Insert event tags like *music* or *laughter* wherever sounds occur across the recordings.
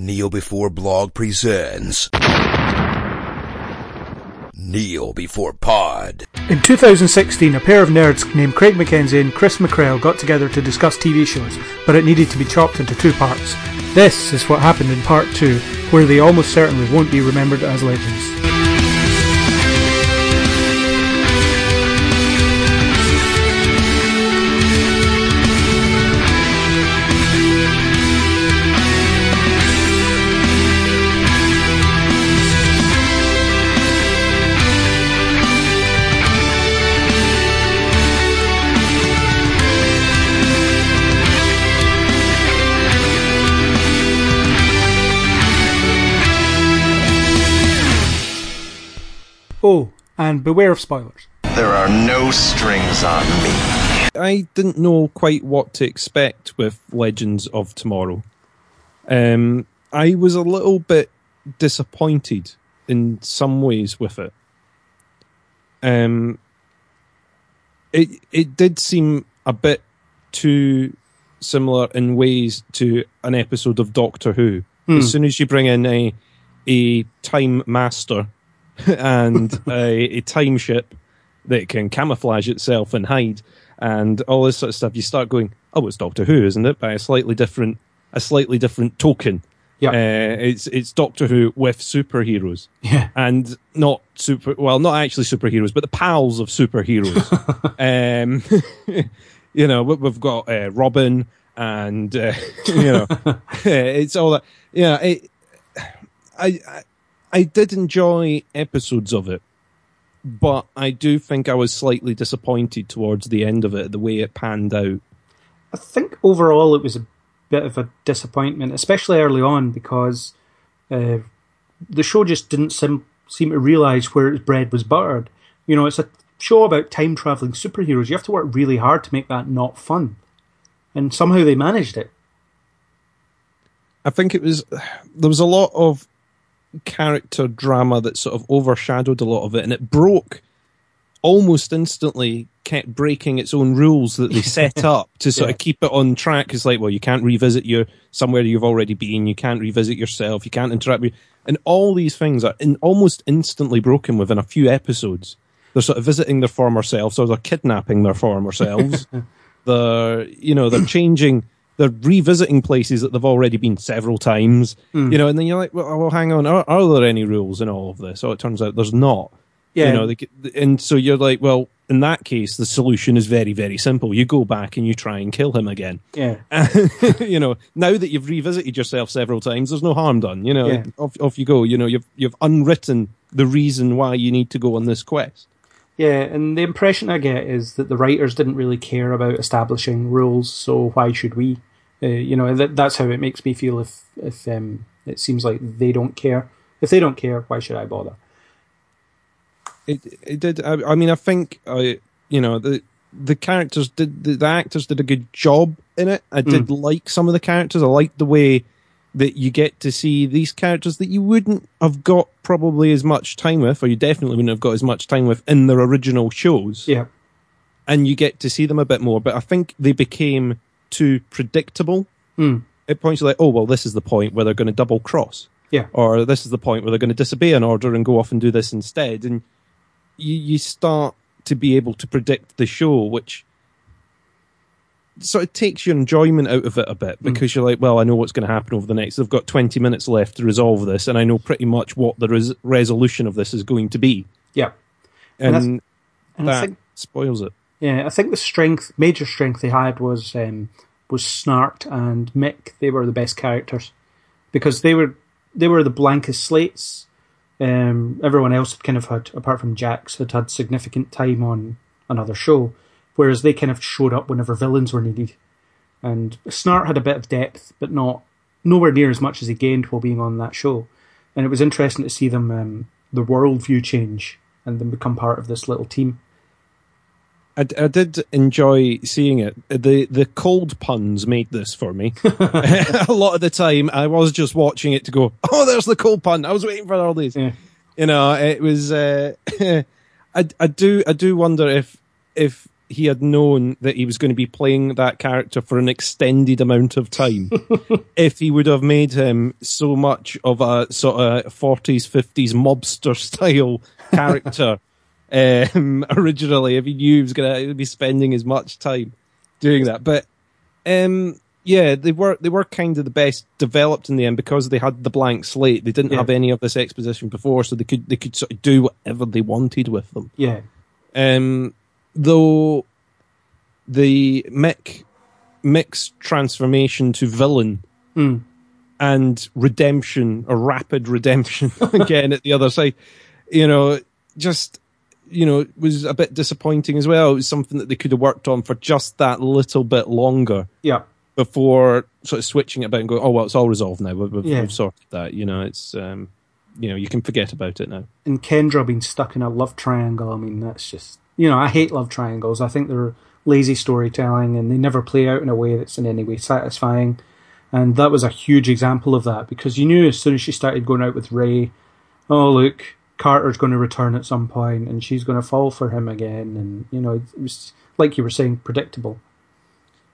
Kneel Before Blog presents Kneel Before Pod. In 2016, a pair of nerds named Craig McKenzie and Chris McCrell got together to discuss TV shows, but it needed to be chopped into two parts. This is what happened in part two, where they almost certainly won't be remembered as legends. And beware of spoilers. There are no strings on me. I didn't know quite what to expect with Legends of Tomorrow. Um, I was a little bit disappointed in some ways with it. Um, it it did seem a bit too similar in ways to an episode of Doctor Who. As soon as you bring in a a time master *laughs* and a, a time ship that can camouflage itself and hide and all this sort of stuff, you start going, "Oh, it's Doctor Who, isn't it?" By a slightly different, a slightly different token. Yeah. Uh, it's it's Doctor Who with superheroes, Yeah. and not super. Well, not actually superheroes, but the pals of superheroes. *laughs* um, *laughs* you know, we- we've got uh, Robin, and uh, you know, it's all that. Yeah, it, I, I I did enjoy episodes of it, but I do think I was slightly disappointed towards the end of it, the way it panned out. I think overall it was a bit of a disappointment, especially early on, because uh, the show just didn't sim- seem to realise where its bread was buttered. You know, it's a show about time travelling superheroes. You have to work really hard to make that not fun. And somehow they managed it. I think it was there was a lot of character drama that sort of overshadowed a lot of it, and it broke almost instantly. Kept breaking its own rules that they set *laughs* up to sort Yeah. of keep it on track. It's like, well, you can't revisit your somewhere you've already been. You can't revisit yourself. You can't interact with, and all these things are in, almost instantly broken within a few episodes. They're sort of visiting their former selves, or they're kidnapping their former selves. *laughs* they're you know they're changing they're revisiting places that they've already been several times you hmm. know and then you're like well, well hang on are, are there any rules in all of this oh it turns out there's not Yeah. you know they, and so you're like well in that case the solution is very very simple you go back and you try and kill him again Yeah. *laughs* you know now that you've revisited yourself several times there's no harm done you know Yeah. off, off you go you know you've you've unwritten the reason why you need to go on this quest Yeah, and the impression I get is that the writers didn't really care about establishing rules, so why should we? Uh, you know, that, that's how it makes me feel. If if um, it seems like they don't care, if they don't care, why should I bother? it it did. I, I mean, I think I, you know, the the characters did the, the actors did a good job in it. I did like some of the characters. I liked the way that you get to see these characters that you wouldn't have got probably as much time with, or you definitely wouldn't have got as much time with in their original shows. Yeah, and you get to see them a bit more. But I think they became too predictable. Mm. At points like, oh well, this is the point where they're going to double cross yeah, or this is the point where they're going to disobey an order and go off and do this instead. And you, you start to be able to predict the show, which sort of takes your enjoyment out of it a bit because you're like, well, I know what's going to happen over the next. They've got 20 minutes left to resolve this, and I know pretty much what the res- resolution of this is going to be. yeah. And, that's- And I that think spoils it. Yeah, I think the strength, major strength they had was um, was Snart and Mick. They were the best characters because they were they were the blankest slates. Um, everyone else had kind of had, apart from Jax, had had significant time on another show, whereas they kind of showed up whenever villains were needed. And Snart had a bit of depth, but not nowhere near as much as he gained while being on that show. And it was interesting to see them um, the worldview change and then become part of this little team. I, I did enjoy seeing it. The the cold puns made this for me. *laughs* *laughs* a lot of the time, I was just watching it to go, "Oh, there's the cold pun." I was waiting for all these. Yeah. You know, it was. Uh, *laughs* I I do I do wonder if if he had known that he was going to be playing that character for an extended amount of time, if he would have made him so much of a sort of 40s, 50s mobster style character um, *laughs* originally, if he knew he was going to be spending as much time doing that. But um, yeah, they were they were kind of the best developed in the end because they had the blank slate. They didn't Yeah. have any of this exposition before, so they could they could sort of do whatever they wanted with them. Yeah. Um, though the Mick Mick's transformation to villain Mm. and redemption a rapid redemption *laughs* again at the other side, you know, just you know, it was a bit disappointing as well. It was something that they could have worked on for just that little bit longer Yeah. before sort of switching it about and going, oh well, it's all resolved now. We've, we've, Yeah. we've sorted that. You know, it's um, you know, you can forget about it now. and Kendra being stuck in a love triangle. I mean, that's just you know, I hate love triangles. I think they're lazy storytelling, and they never play out in a way that's in any way satisfying. And that was a huge example of that because you knew as soon as she started going out with Ray, oh look, Carter's going to return at some point, and she's going to fall for him again, and you know, it was like you were saying, predictable.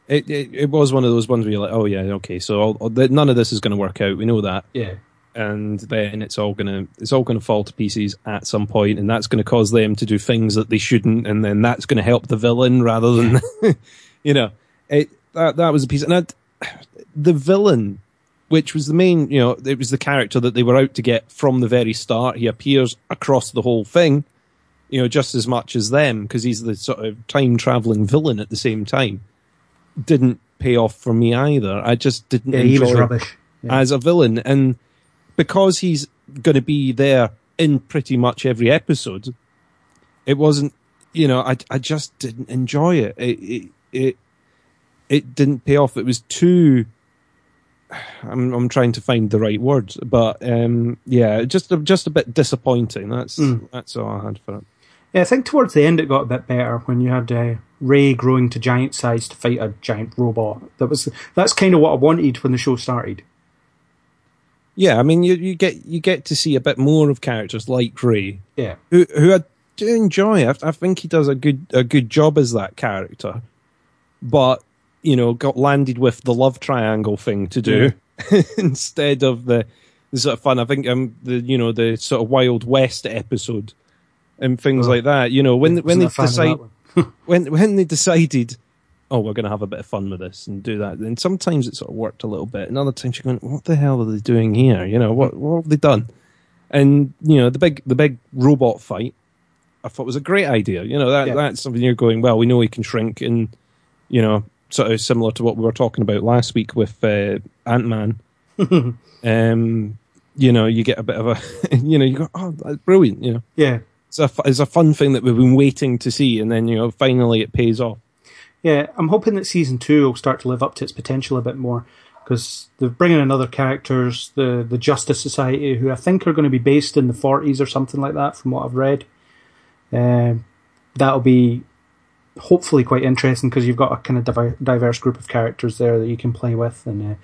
It, it it was one of those ones where you're like, oh yeah, okay, so all, all, none of this is going to work out. We know that, Yeah, and then it's all gonna it's all gonna fall to pieces at some point, and that's going to cause them to do things that they shouldn't, and then that's going to help the villain rather than, *laughs* you know, it that that was a piece, and I'd, *sighs* the villain, which was the main, you know, it was the character that they were out to get from the very start. He appears across the whole thing, you know, just as much as them because he's the sort of time traveling villain at the same time. Didn't pay off for me either. I just didn't. yeah, he was enjoy- rubbish. Yeah. as a villain, and because he's going to be there in pretty much every episode, it wasn't. You know, I I just didn't enjoy it. It it it, it didn't pay off. It was too. I'm I'm trying to find the right words, but um, yeah, just just a bit disappointing. That's Mm. that's all I had for it. Yeah, I think towards the end it got a bit better when you had uh, Ray growing to giant size to fight a giant robot. That was that's kind of what I wanted when the show started. Yeah, I mean, you you get you get to see a bit more of characters like Ray, Yeah, who who I do enjoy. I, I think he does a good a good job as that character, but you know, got landed with the love triangle thing to do *laughs* instead of the, the sort of fun. I think um the you know the sort of Wild West episode and things Oh. like that. You know, when when they a fan of decide *laughs* when when they decided. Oh, we're going to have a bit of fun with this and do that. Then sometimes it sort of worked a little bit, and other times you're going, "What the hell are they doing here? You know, what what have they done?" And you know, the big the big robot fight, I thought was a great idea. You know, that Yeah. that's something you're going. Well, we know he can shrink, and you know, sort of similar to what we were talking about last week with uh, Ant Man. *laughs* um, you know, you get a bit of a, *laughs* you know, you go, oh, that's brilliant. You know, yeah, it's a it's a fun thing that we've been waiting to see, and then you know, finally it pays off. yeah. I'm hoping that season two will start to live up to its potential a bit more because they're bringing in other characters, the the Justice Society, who I think are going to be based in the 40s or something like that, from what I've read. Um, that'll be hopefully quite interesting because you've got a kind of diverse group of characters there that you can play with, and uh,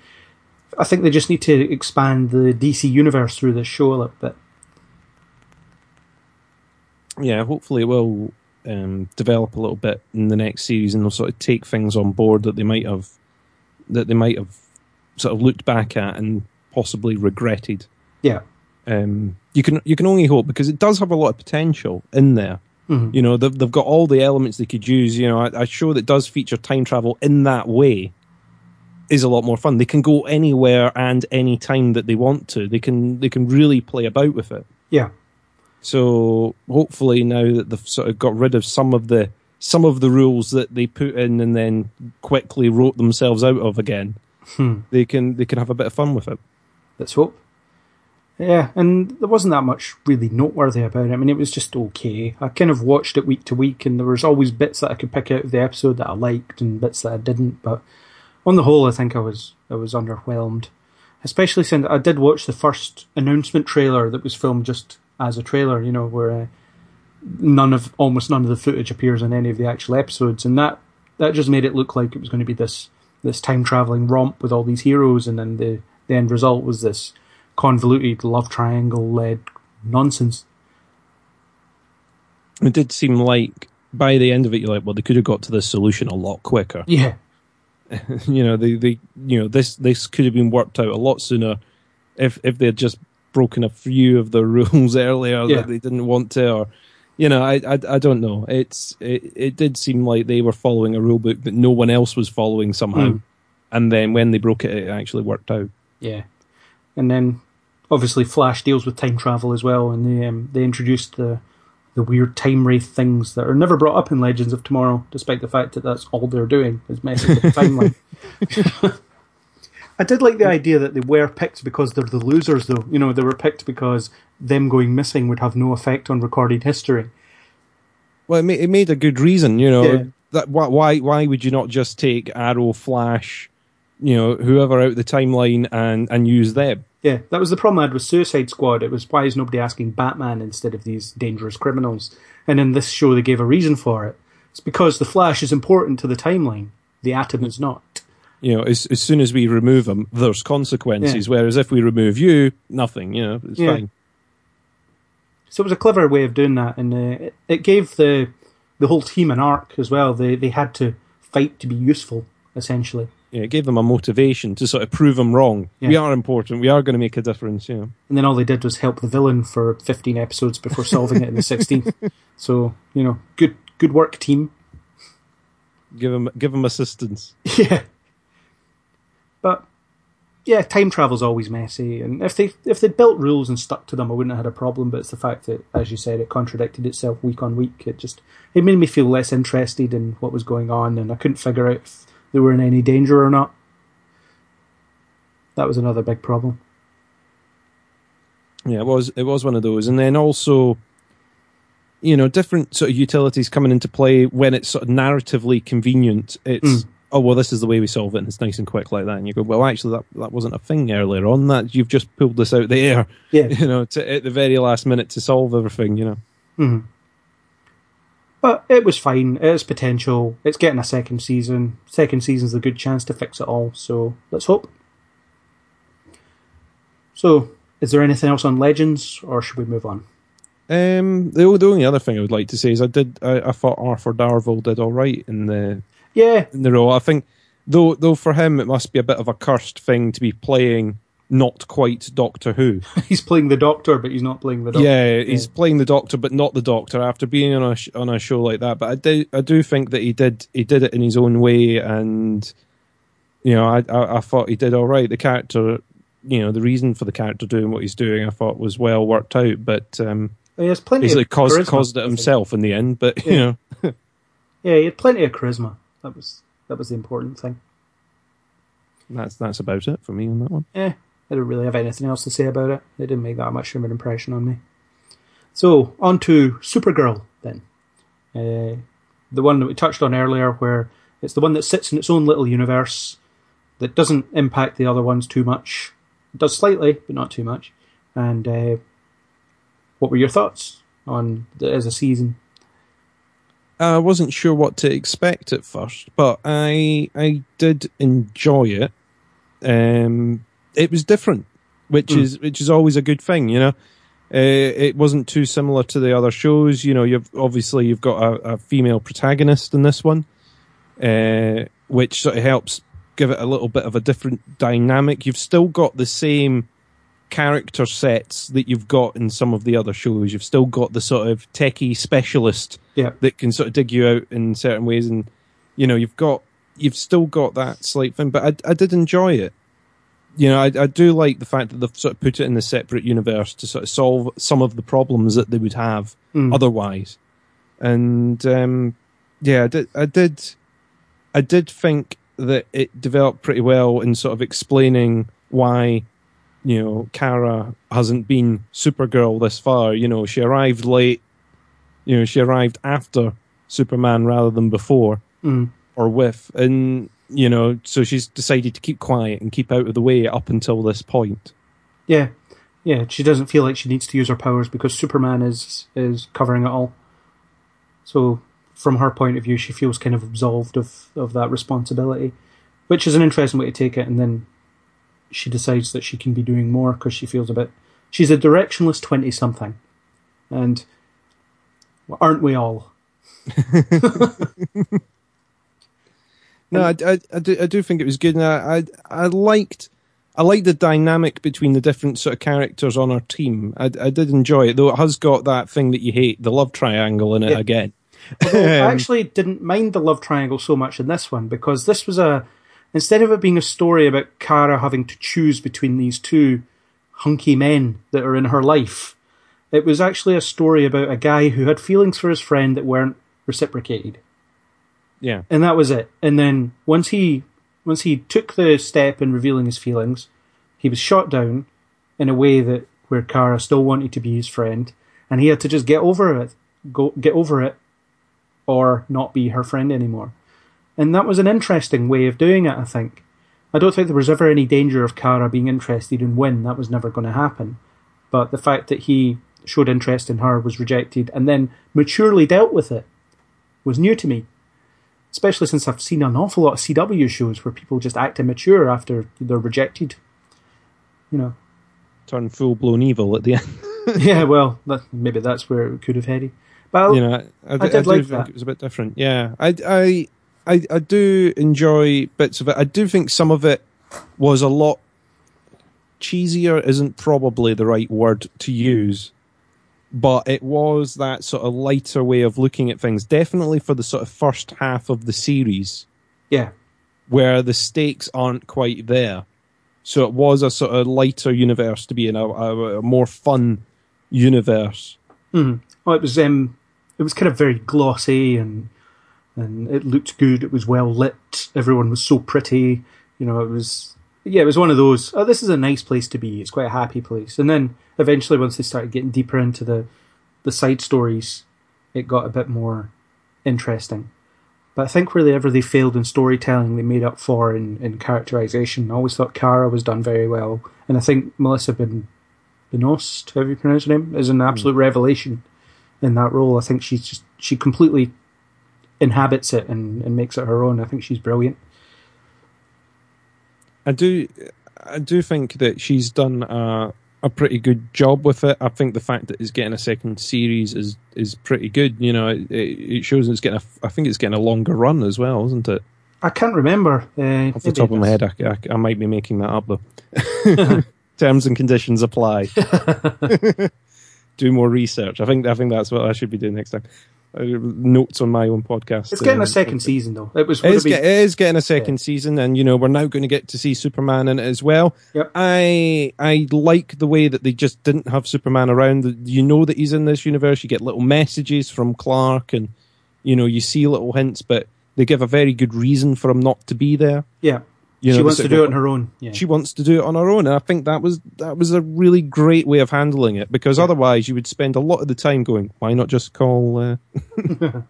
I think they just need to expand the DC universe through this show a little bit. yeah, hopefully it will um, develop a little bit in the next series, and they'll sort of take things on board that they might have that they might have sort of looked back at and possibly regretted. Yeah, Um, you can you can only hope because it does have a lot of potential in there. Mhm. You know, they've, they've got all the elements they could use. You know, a, a show that does feature time travel in that way is a lot more fun. They can go anywhere and any time that they want to. They can they can really play about with it. yeah. So hopefully now that they've sort of got rid of some of the some of the rules that they put in and then quickly wrote themselves out of again, Hmm. they can they can have a bit of fun with it. Let's hope. Yeah, and there wasn't that much really noteworthy about it. I mean, it was just okay. I kind of watched it week to week, and there was always bits that I could pick out of the episode that I liked and bits that I didn't. But on the whole, I think I was I was underwhelmed, especially since I did watch the first announcement trailer that was filmed just as a trailer. You know, where uh, none of almost none of the footage appears in any of the actual episodes, and that that just made it look like it was going to be this this time traveling romp with all these heroes, and then the the end result was this convoluted love triangle led nonsense. It did seem like by the end of it, you're like, well, they could have got to this solution a lot quicker. Yeah, *laughs* you know, they, they, you know, this this could have been worked out a lot sooner if if they had just broken a few of the *laughs* rules earlier Yeah. that they didn't want to, or you know, I, I, I don't know. It's it, it did seem like they were following a rule book that no one else was following somehow, Mm. and then when they broke it, it actually worked out. yeah. And then obviously Flash deals with time travel as well, and they um, they introduced the the weird time wraith things that are never brought up in Legends of Tomorrow, despite the fact that that's all they're doing is messing with the timeline. *laughs* I did like the idea that they were picked because they're the losers, though. You know, they were picked because them going missing would have no effect on recorded history. Well, it made, it made a good reason, you know. Yeah. That why why why would you not just take Arrow, Flash, you know, whoever out the timeline and and use them? Yeah, that was the problem I had with Suicide Squad. It was why is nobody asking Batman instead of these dangerous criminals? And in this show, they gave a reason for it. It's because the Flash is important to the timeline. The Atom is not. You know, as as soon as we remove them, there's consequences. Whereas if we remove you, nothing. You know, it's Yeah. fine. So it was a clever way of doing that, and uh, it, it gave the the whole team an arc as well. They they had to fight to be useful, essentially. Yeah, it gave them a motivation to sort of prove them wrong. Yeah. We are important. We are going to make a difference. You know. And then all they did was help the villain for 15 episodes before solving it in the 16th. *laughs* So you know, good good work, team. Give them give them assistance. *laughs* Yeah. But yeah, time travel's always messy, and if they if they built rules and stuck to them, I wouldn't have had a problem. But it's the fact that, as you said, it contradicted itself week on week. It just it made me feel less interested in what was going on, and I couldn't figure out if they were in any danger or not. That was another big problem. Yeah, it was it was one of those, and then also, you know, different sort of utilities coming into play when it's sort of narratively convenient. It's hmm. oh well, this is the way we solve it, and it's nice and quick like that. And you go, well, actually, that that wasn't a thing earlier on. That you've just pulled this out the air, Yeah. *laughs* you know, to, at the very last minute to solve everything. You know, mm-hmm. But it was fine. It's potential. It's getting a second season. Second season's a good chance to fix it all. So let's hope. So, is there anything else on Legends, or should we move on? um, the the only other thing I would like to say is I did I, I thought Arthur Darvill did all right in the Yeah, in the role. I think though though for him it must be a bit of a cursed thing to be playing not quite Doctor Who. *laughs* he's playing the Doctor, but he's not playing the Doctor. Yeah, he's playing the Doctor, but not the Doctor. After being on a sh- on a show like that, but I do I do think that he did he did it in his own way, and you know I I, I thought he did all right. The character, you know, the reason for the character doing what he's doing, I thought was well worked out. But um, he has plenty. basically of caused charisma, caused it himself in the end. But you know, *laughs* Yeah, he had plenty of charisma. That was that was the important thing. that's that's about it for me on that one. Eh, I don't really have anything else to say about it. It didn't make that much of an impression on me. So, on to Supergirl then. Uh, the one that we touched on earlier, where it's the one that sits in its own little universe that doesn't impact the other ones too much. It does slightly, but not too much. And uh, what were your thoughts on the, as a season? I wasn't sure what to expect at first, but I I did enjoy it. Um, it was different, which is which is always a good thing, you know. Uh, it wasn't too similar to the other shows. You know, you've obviously you've got a, a female protagonist in this one, uh, which sort of helps give it a little bit of a different dynamic. You've still got the same character sets that you've got in some of the other shows. You've still got the sort of techie specialist Yeah. that can sort of dig you out in certain ways, and you know you've got you've still got that slight thing. But I, I did enjoy it. You know, I, I do like the fact that they've sort of put it in a separate universe to sort of solve some of the problems that they would have otherwise. And um, yeah, I did, I did, I did think that it developed pretty well in sort of explaining why you know, Kara hasn't been Supergirl this far. You know, she arrived late. You know, she arrived after Superman rather than before or with. And, you know, so she's decided to keep quiet and keep out of the way up until this point. Yeah, yeah. She doesn't feel like she needs to use her powers because Superman is is covering it all. So, from her point of view, she feels kind of absolved of of that responsibility, which is an interesting way to take it. And then she decides that she can be doing more because she feels a bit. She's a directionless twenty something, and aren't we all? *laughs* *laughs* No, I, I, I, do, I do think it was good, and I, I, I liked, I liked the dynamic between the different sort of characters on our team. I, I did enjoy it, though it has got that thing that you hate, the love triangle in it Yeah. again. I *laughs* um, actually didn't mind the love triangle so much in this one because this was a instead of it being a story about Kara having to choose between these two hunky men that are in her life, it was actually a story about a guy who had feelings for his friend that weren't reciprocated. Yeah, and that was it. And then once he once he took the step in revealing his feelings, he was shot down in a way that where Kara still wanted to be his friend, and he had to just get over it, go get over it, or not be her friend anymore. And that was an interesting way of doing it. I think. I don't think there was ever any danger of Kara being interested in Winn. That was never going to happen. But the fact that he showed interest in her was rejected, and then maturely dealt with it, was new to me especially since I've seen an awful lot of CW shows where people just act immature after they're rejected. You know, turn full blown evil at the end. *laughs* *laughs* yeah, well, that, maybe that's where it could have headed. But you know, I, I, I did I like think that. it was a bit different. Yeah, I, I, I, I do enjoy bits of it. I do think some of it was a lot cheesier. Isn't probably the right word to use, but it was that sort of lighter way of looking at things. Definitely for the sort of first half of the series, yeah, where the stakes aren't quite there. So it was a sort of lighter universe to be in, a, a, a more fun universe. oh, it was um, it was kind of very glossy and and it looked good. It was well lit. Everyone was so pretty. You know, it was yeah, it was one of those. Oh, this is a nice place to be. It's quite a happy place. And then eventually, once they started getting deeper into the the side stories, it got a bit more interesting. But I think wherever they failed in storytelling, they made up for in, in characterization. I always thought Kara was done very well, and I think Melissa Ben Benoist, however you pronounce her name, is an absolute hmm. revelation in that role. I think she's just she completely inhabits it and, and makes it her own. I think she's brilliant. I do, I do think that she's done a, a pretty good job with it. I think the fact that it's getting a second series is is pretty good. You know, it, it shows it's getting a. I think it's getting a longer run as well, isn't it? I can't remember uh, Off the top of my head, I, I, I might be making that up though. *laughs* Terms and conditions apply. *laughs* *laughs* do more research. I think I think that's what I should be doing next time. Uh, notes on my own podcast. It's getting a second season though. It was It is, be get, it is getting a second season, and you know we're now going to get to see Superman in it as well. Yep. I I like the way that they just didn't have Superman around. You know that he's in this universe. You get little messages from Clark, and you know you see little hints, but they give a very good reason for him not to be there. yeah. You know, she wants to do it on her own. Yeah. She wants to do it on her own, and I think that was that was a really great way of handling it. Because otherwise, you would spend a lot of the time going, "Why not just call?" Uh, *laughs* have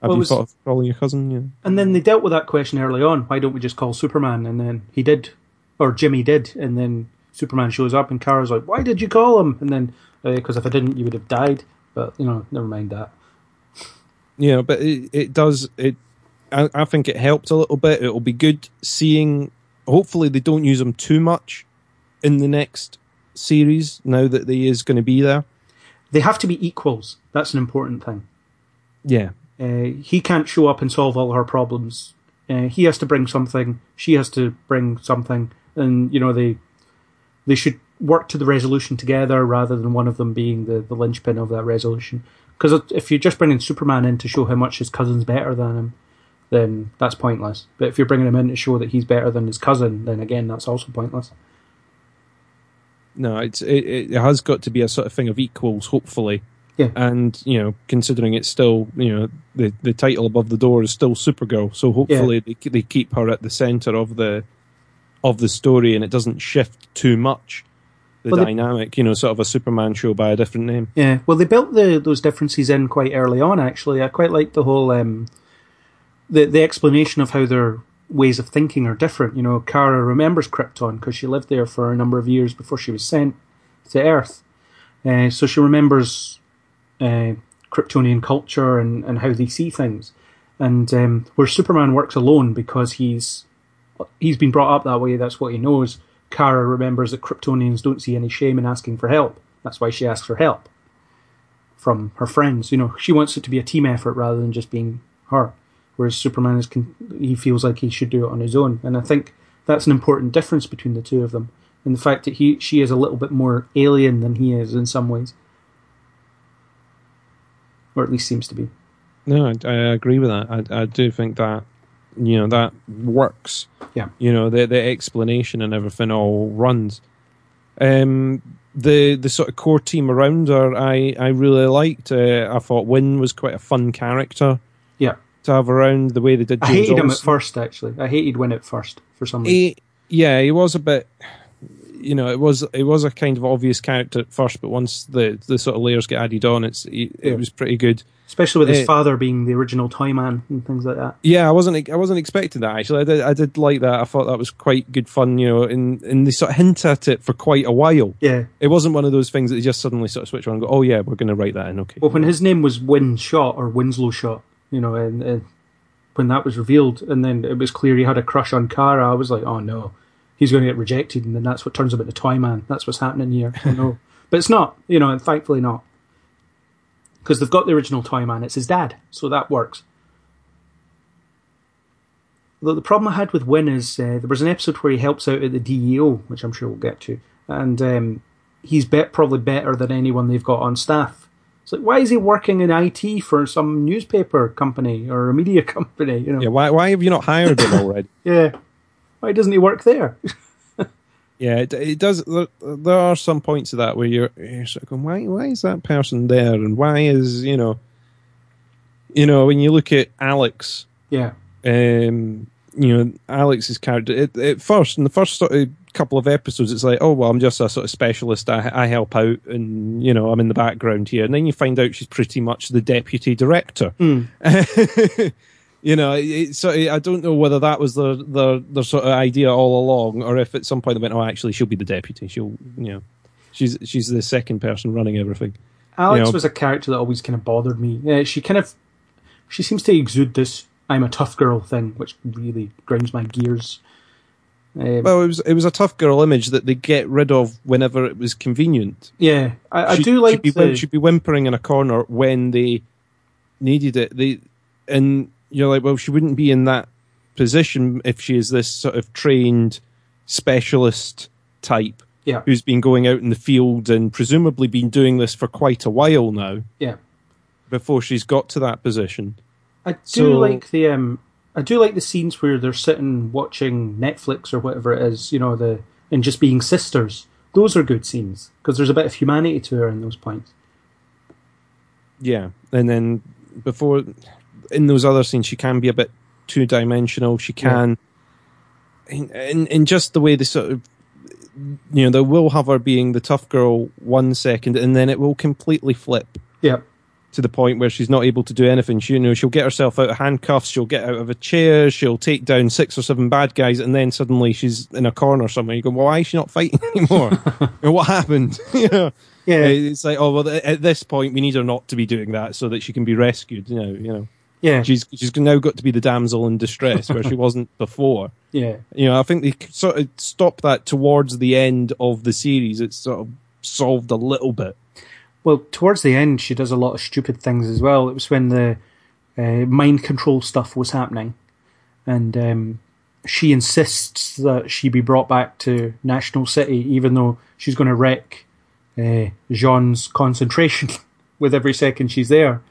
Well, you was- thought of calling your cousin? Yeah. And then they dealt with that question early on. Why don't we just call Superman? And then he did, or Jimmy did. And then Superman shows up, and Kara's like, "Why did you call him?" And then because if I didn't, you would have died. But you know, never mind that. Yeah, but it, it does it. I, I think it helped a little bit. It'll be good seeing. Hopefully, they don't use him too much in the next series. Now that he is going to be there, They have to be equals. That's an important thing. yeah, Uh, he can't show up and solve all her problems. Uh, he has to bring something. She has to bring something, and you know they they should work to the resolution together rather than one of them being the, the linchpin of that resolution. Because if you're just bringing Superman in to show how much his cousin's better than him, then that's pointless. But if you're bringing him in to show that he's better than his cousin, then again that's also pointless. no, it's it, it has got to be a sort of thing of equals. Hopefully, Yeah. and you know, considering it's still you know the the title above the door is still Supergirl, so hopefully they they keep her at the center of the of the story and it doesn't shift too much. The Well, they- dynamic, you know, sort of a Superman show by a different name. Yeah, well, they built the those differences in quite early on. Actually, I quite like the whole um, the the explanation of how their ways of thinking are different. You know, Kara remembers Krypton because she lived there for a number of years before she was sent to Earth, uh, so she remembers uh, Kryptonian culture and and how they see things. And um, where Superman works alone because he's he's been brought up that way. That's what he knows. Kara remembers that Kryptonians don't see any shame in asking for help. That's why she asks for help from her friends. You know, she wants it to be a team effort rather than just being her. Whereas Superman is, con- he feels like he should do it on his own, and I think that's an important difference between the two of them, and the fact that he she is a little bit more alien than he is in some ways, or at least seems to be. No, I, I agree with that. I, I do think that you know that works. Yeah. You know the the explanation and everything all runs. Um, the the sort of core team around her, I I really liked. Uh, I thought Winn was quite a fun character to have around. The way they did. I James hated him at first. Actually, I hated Winn at first for some reason. He, yeah, he was a bit. You know, it was it was a kind of obvious character at first, but once the the sort of layers get added on, it's it, Yeah. it was pretty good. Especially with his eh. father being the original Toy Man and things like that. Yeah, I wasn't I wasn't expecting that actually. I did I did like that. I thought that was quite good fun. You know, and and they sort of hint at it for quite a while. Yeah. It wasn't one of those things that they just suddenly sort of switch on and go, oh yeah, we're going to write that in. Okay. Well, when his name was Winn Schott or Winslow Schott, you know, and, and when that was revealed, and then it was clear he had a crush on Kara, I was like, oh no, he's going to get rejected, and then that's what turns him into Toy Man. That's what's happening here. Oh know? *laughs* but it's not, you know, and thankfully not, because they've got the original Toy Man. It's his dad, so that works. Though the problem I had with Winn is uh, there was an episode where he helps out at the DEO, which I'm sure we'll get to, and um, he's bet probably better than anyone they've got on staff. It's like, why is he working in IT for some newspaper company or a media *laughs* company? You know, Yeah. Why why have you not hired him already? *laughs* yeah. Why doesn't he work there? *laughs* yeah, it, it does. There, there are some points of that where you're, you're sort of going, why why is that person there, and why is you know, you know, when you look at Alex yeah, um, you know, Alex's character at, at first in the first sort of couple of episodes, it's like, oh well, I'm just a sort of specialist. I, I help out, and you know, I'm in the background here. And then you find out she's pretty much the deputy director. Hmm. *laughs* you know, it, so I don't know whether that was the the the sort of idea all along, or if at some point they went, oh, actually, she'll be the deputy. She'll, you know, she's she's the second person running everything. Alex You know- was a character that always kind of bothered me. Yeah, she kind of, she seems to exude this "I'm a tough girl" thing, which really grinds my gears. Um, Well, it was it was a tough girl image that they get rid of whenever it was convenient. yeah, I, I She'd- do like she'd be, the, she'd be whimpering in a corner when they needed it. They and you're like, well, she wouldn't be in that position if she is this sort of trained specialist type yeah, who's been going out in the field and presumably been doing this for quite a while now yeah. before she's got to that position. I do So- like the um, I do like the scenes where they're sitting watching Netflix or whatever it is, you know, the and just being sisters. Those are good scenes because there's a bit of humanity to her in those points. Yeah, and then before in those other scenes, she can be a bit two dimensional. She can, in, in in just the way they sort of, you know, they will have her being the tough girl one second, and then it will completely flip Yeah, to the point where she's not able to do anything. She, you know, she'll get herself out of handcuffs, she'll get out of a chair, she'll take down six or seven bad guys, and then suddenly she's in a corner somewhere. You go, well, why is she not fighting *laughs* anymore? *laughs* You what happened? *laughs* you know, yeah, it's like, oh well, th- at this point we need her not to be doing that so that she can be rescued. You know, you know, yeah, she's she's now got to be the damsel in distress where she wasn't before. yeah. You know, I think they sort of stopped that towards the end of the series. It's sort of solved a little bit. Well, towards the end, she does a lot of stupid things as well. It was when the uh, mind control stuff was happening, and um, she insists that she be brought back to National City, even though she's going to wreck uh, J'onn's concentration *laughs* with every second she's there.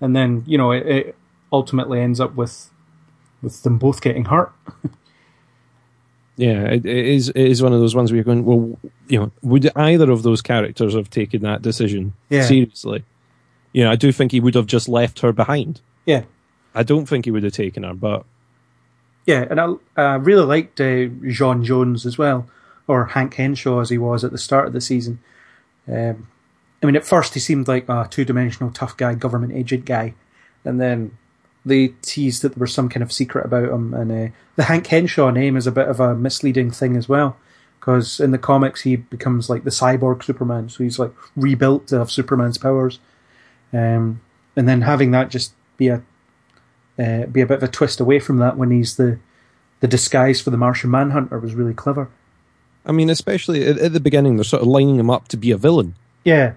And then, you know, it, it ultimately ends up with with them both getting hurt. *laughs* Yeah, it, it is. It is one of those ones where you're going, well, you know, would either of those characters have taken that decision Yeah. seriously? You know, I do think he would have just left her behind. Yeah, I don't think he would have taken her, but Yeah, and I uh, really liked uh, J'onn J'onzz as well, or Hank Henshaw as he was at the start of the season. Um, I mean, at first he seemed like a two-dimensional tough guy, government agent guy, and then they teased that there was some kind of secret about him. And uh, the Hank Henshaw name is a bit of a misleading thing as well, because in the comics he becomes like the cyborg Superman, so he's like rebuilt to have Superman's powers. Um, and then having that just be a uh, be a bit of a twist away from that when he's the the disguise for the Martian Manhunter was really clever. I mean, especially at, at the beginning, they're sort of lining him up to be a villain. Yeah,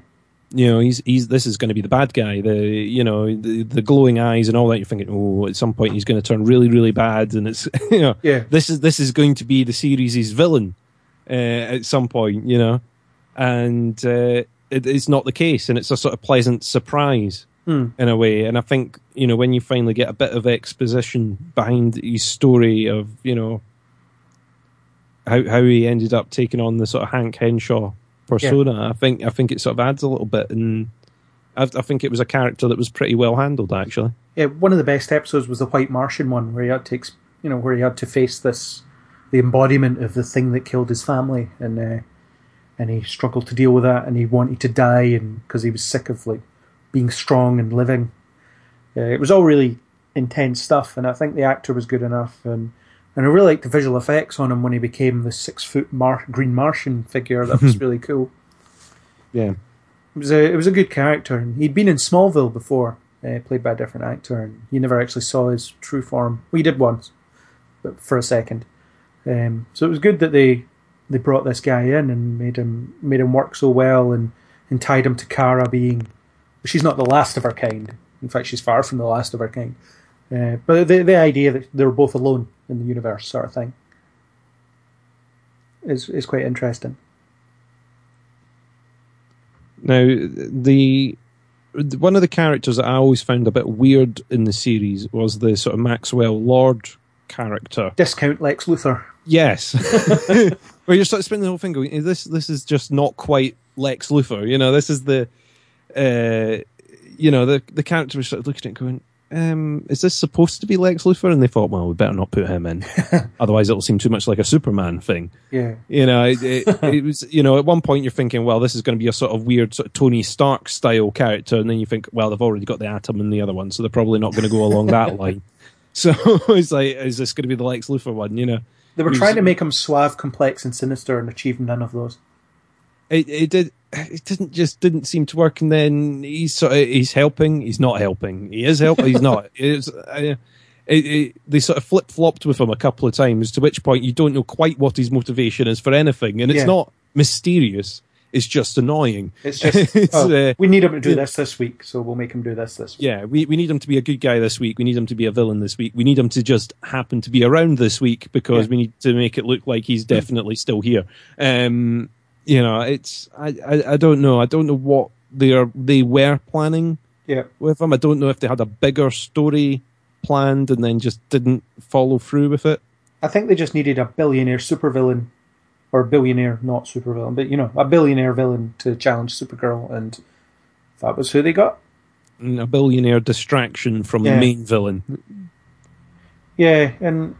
you know, he's he's this is going to be the bad guy. The you know the, the glowing eyes and all that. You're thinking, oh, at some point he's going to turn really really bad, and it's *laughs* you know, Yeah. this is this is going to be the series' villain uh, at some point, you know, and uh, it, it's not the case, and it's a sort of pleasant surprise in a way. And I think you know when you finally get a bit of exposition behind his story of you know how how he ended up taking on the sort of Hank Henshaw persona, I think I think it sort of adds a little bit, and I, I think it was a character that was pretty well handled actually. Yeah, one of the best episodes was the White Martian one, where he had to, you know, where he had to face this, the embodiment of the thing that killed his family, and uh, and he struggled to deal with that, and he wanted to die, and because he was sick of like being strong and living. Uh, it was all really intense stuff, and I think the actor was good enough, and and I really liked the visual effects on him when he became the six foot Mar- Green Martian figure. That was *laughs* really cool. Yeah, It was a it was a good character, and he'd been in Smallville before, uh, played by a different actor, and you never actually saw his true form. We did once, but for a second. Um, so it was good that they they brought this guy in and made him made him work so well, and and tied him to Kara being. She's not the last of her kind. In fact, she's far from the last of her kind. Uh, but the the idea that they're both alone in the universe, sort of thing, is is quite interesting. Now, the one of the characters that I always found a bit weird in the series was the sort of Maxwell Lord character. Discount Lex Luthor. Yes, *laughs* *laughs* where you're sort of spending the whole thing going, this this is just not quite Lex Luthor. You know, this is the, uh, you know, the the character was sort of looking at it going. Um, is this supposed to be Lex Luthor? And they thought, well, we better not put him in, *laughs* otherwise it'll seem too much like a Superman thing. Yeah. You know, it, it, *laughs* it was. You know, at one point you're thinking, well, this is going to be a sort of weird, sort of Tony Stark style character, and then you think, well, they've already got the Atom in the other one, so they're probably not going to go along that *laughs* line. So it's like, is this going to be the Lex Luthor one? You know, They were trying to make him suave, complex, and sinister, and achieved none of those. it, it did. It didn't just didn't seem to work, and then he's sort of he's helping. He's not helping. He is helping. He's not. *laughs* It's, uh, it, it, they sort of flip flopped with him a couple of times. To which point you don't know quite what his motivation is for anything, and it's Yeah. not mysterious. It's just annoying. It's just *laughs* It's, oh, uh, we need him to do this this week, so we'll make him do this this week. Yeah, we, we need him to be a good guy this week. We need him to be a villain this week. We need him to just happen to be around this week because Yeah. we need to make it look like he's definitely still here. Um, you know, it's I, I I don't know. I don't know what they are they were planning Yeah, with them. I don't know if they had a bigger story planned and then just didn't follow through with it. I think they just needed a billionaire supervillain, or billionaire not supervillain, but you know, a billionaire villain to challenge Supergirl, and that was who they got. And a billionaire distraction from the main villain. Yeah, and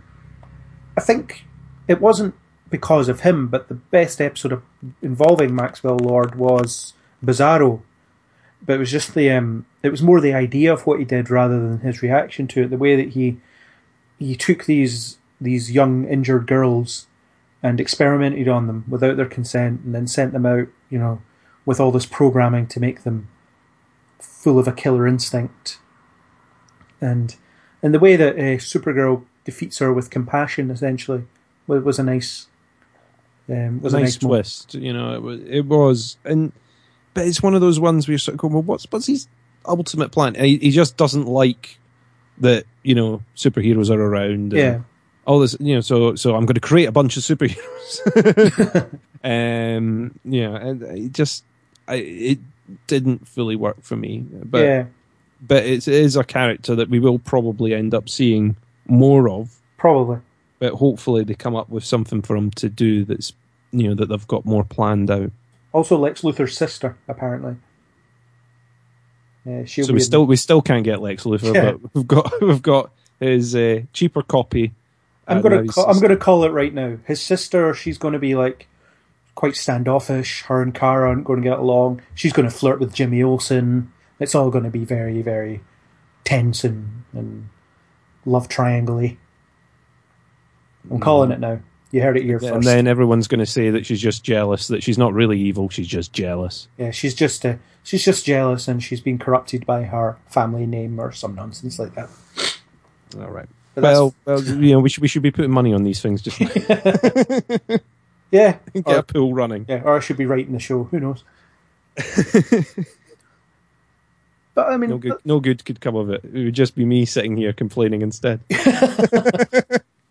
I think it wasn't because of him, but the best episode of, involving Maxwell Lord was Bizarro. But it was just the um, it was more the idea of what he did rather than his reaction to it. The way that he he took these these young injured girls and experimented on them without their consent, and then sent them out, you know, with all this programming to make them full of a killer instinct. And and the way that uh, Supergirl defeats her with compassion, essentially, was, was a nice, um, was nice twist. You know, it was, it was, and but it's one of those ones where you're sort of going, well, what's what's his ultimate plan? He, he just doesn't like that. You know, superheroes are around. Yeah, all this. You know, so so I'm going to create a bunch of superheroes. *laughs* *laughs* um, yeah, and it just I, it didn't fully work for me. But yeah, but it is a character that we will probably end up seeing more of. probably. But hopefully they come up with something for him to do that's you know that they've got more planned out. Also, Lex Luthor's sister, apparently. Uh, So we still we still can't get Lex Luthor, Yeah. but *laughs* we've got we've got his uh, cheaper copy. I'm gonna call, I'm gonna call it right now. His sister, she's gonna be like quite standoffish. Her and Kara aren't going to get along. She's going to flirt with Jimmy Olsen. It's all going to be very, very tense and, and love triangle-y. I'm calling it now. You heard it here first. and then everyone's going to say that she's just jealous. That she's not really evil. She's just jealous. yeah, she's just uh, she's just jealous and she's been corrupted by her family name or some nonsense like that. All right. But Well, well, you know, we should we should be putting money on these things. Just *laughs* yeah, *laughs* get yeah, a pool running. yeah, or I should be writing the show. Who knows? *laughs* But I mean, No good, no good could come of it. It would just be me sitting here complaining instead.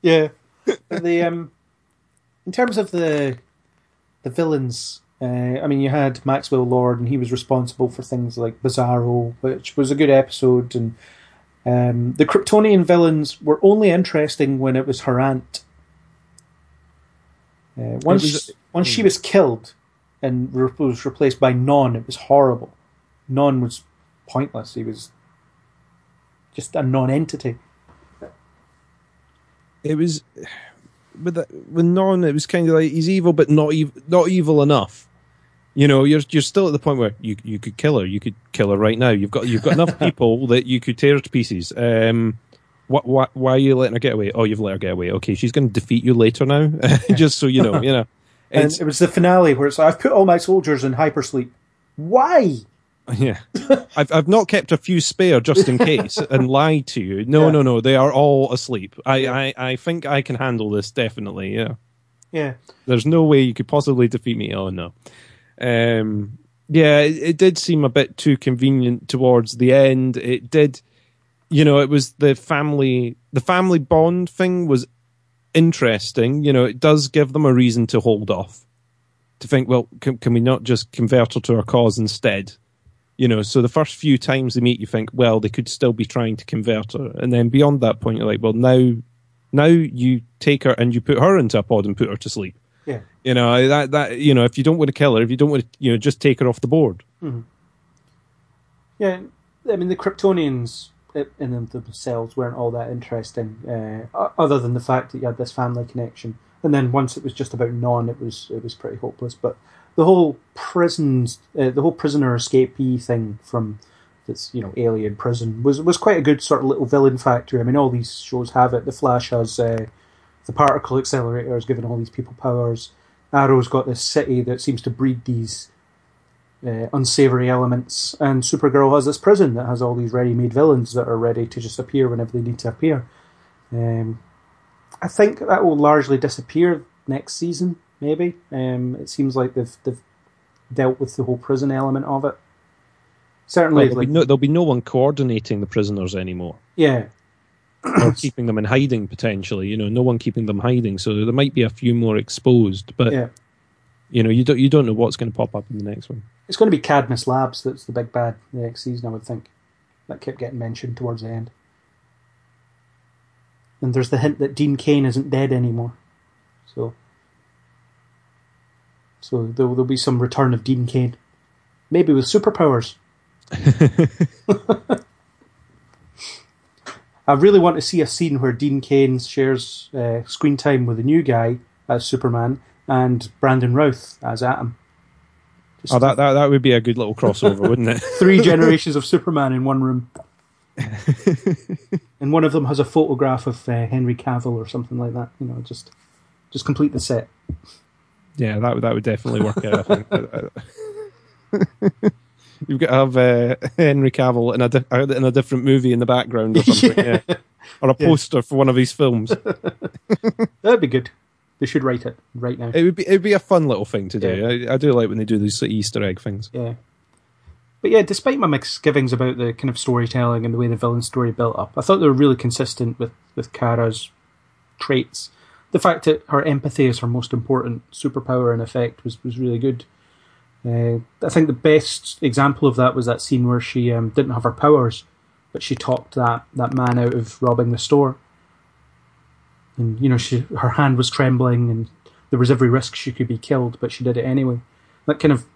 Yeah, But the um, in terms of the the villains, uh, I mean, you had Maxwell Lord, and he was responsible for things like Bizarro, which was a good episode, and um, the Kryptonian villains were only interesting when it was her aunt. Uh, once was- once she was killed and re- was replaced by Non, it was horrible. Non was pointless. He was just a non-entity. It was with the, with Non. It was kind of like he's evil, but not ev- not evil enough. You know, you're you're still at the point where you you could kill her. You could kill her right now. You've got you've got enough *laughs* people that you could tear her to pieces. Um, what, what, why are you letting her get away? Oh, you've let her get away. Okay, she's going to defeat you later now. *laughs* Just so you know, you know. And it was the finale where it's like, I've put all my soldiers in hypersleep. Why? *laughs* yeah, I've I've not kept a few spare just in case *laughs* and lied to you. No, Yeah. no, no. They are all asleep. I, I I think I can handle this definitely. Yeah. Yeah. There's no way you could possibly defeat me. Oh no. Um, yeah, it, it did seem a bit too convenient towards the end. It did, you know, it was the family, the family bond thing was interesting. You know, it does give them a reason to hold off, to think, well, can, can we not just convert her to our cause instead? You know, so the first few times they meet, you think, well, they could still be trying to convert her, and then beyond that point, you're like, well, now, now you take her and you put her into a pod and put her to sleep. Yeah. You know that that you know if you don't want to kill her, if you don't want to, you know, just take her off the board. Yeah. I mean, the Kryptonians i- in them themselves weren't all that interesting, uh, other than the fact that you had this family connection. And then once it was just about Non, it was it was pretty hopeless. But the whole prisons, uh, the whole prisoner escapee thing from this you know alien prison was was quite a good sort of little villain factory. I mean, all these shows have it. The Flash has uh, the particle accelerator has given all these people powers. Arrow's got this city that seems to breed these uh, unsavory elements, and Supergirl has this prison that has all these ready-made villains that are ready to just appear whenever they need to appear. Um, I think that will largely disappear next season. Maybe um, it seems like they've they've dealt with the whole prison element of it. Well, Certainly, there'll, like be no, there'll be no one coordinating the prisoners anymore, yeah, or *coughs* keeping them in hiding potentially. You know, no one keeping them hiding. So there might be a few more exposed, but yeah. you know, you don't you don't know what's going to pop up in the next one. It's going to be Cadmus Labs that's the big bad the next season, I would think. That kept getting mentioned towards the end. And there's the hint that Dean Cain isn't dead anymore. So so there will be some return of Dean Cain. Maybe with superpowers. *laughs* I really want to see a scene where Dean Cain shares uh, screen time with a new guy as Superman and Brandon Routh as Atom. Just Oh, that, that that would be a good little crossover, wouldn't it? *laughs* three generations of Superman in one room. *laughs* and one of them has a photograph of uh, Henry Cavill or something like that. You know, just just complete the set. Yeah, that would that would definitely work out. I think. *laughs* You've got to have uh, *laughs* Henry Cavill in a di- uh, in a different movie in the background or *laughs* something, yeah. or a poster for one of his films. That'd be good. They should write it right now. It would be it'd be a fun little thing to do. I, I do like when they do these Easter egg things. Yeah. But yeah, despite my misgivings about the kind of storytelling and the way the villain story built up, I thought they were really consistent with, with Kara's traits. The fact that her empathy is her most important superpower in effect was, was really good. Uh, I think the best example of that was that scene where she um, didn't have her powers, but she talked that, that man out of robbing the store. And, you know, she her hand was trembling and there was every risk she could be killed, but she did it anyway. That kind of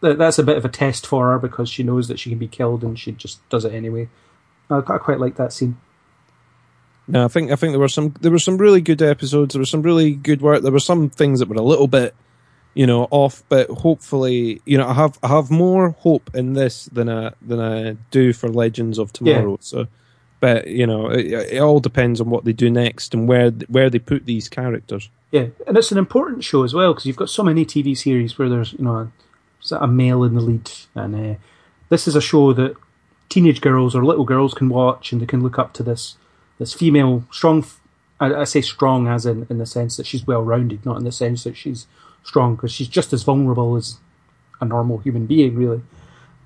that, that's a bit of a test for her because she knows that she can be killed and she just does it anyway. I, I quite like that scene. No, I think I think there were some there were some really good episodes. There was some really good work. There were some things that were a little bit, you know, off. But hopefully, you know, I have I have more hope in this than I than I do for Legends of Tomorrow. So, but you know, it, it all depends on what they do next and where where they put these characters. Yeah, and it's an important show as well because you've got so many TV series where there's you know a, a male in the lead, and uh, this is a show that teenage girls or little girls can watch and they can look up to this this female strong—I say strong as in in the sense that she's well rounded, not in the sense that she's strong because she's just as vulnerable as a normal human being, really.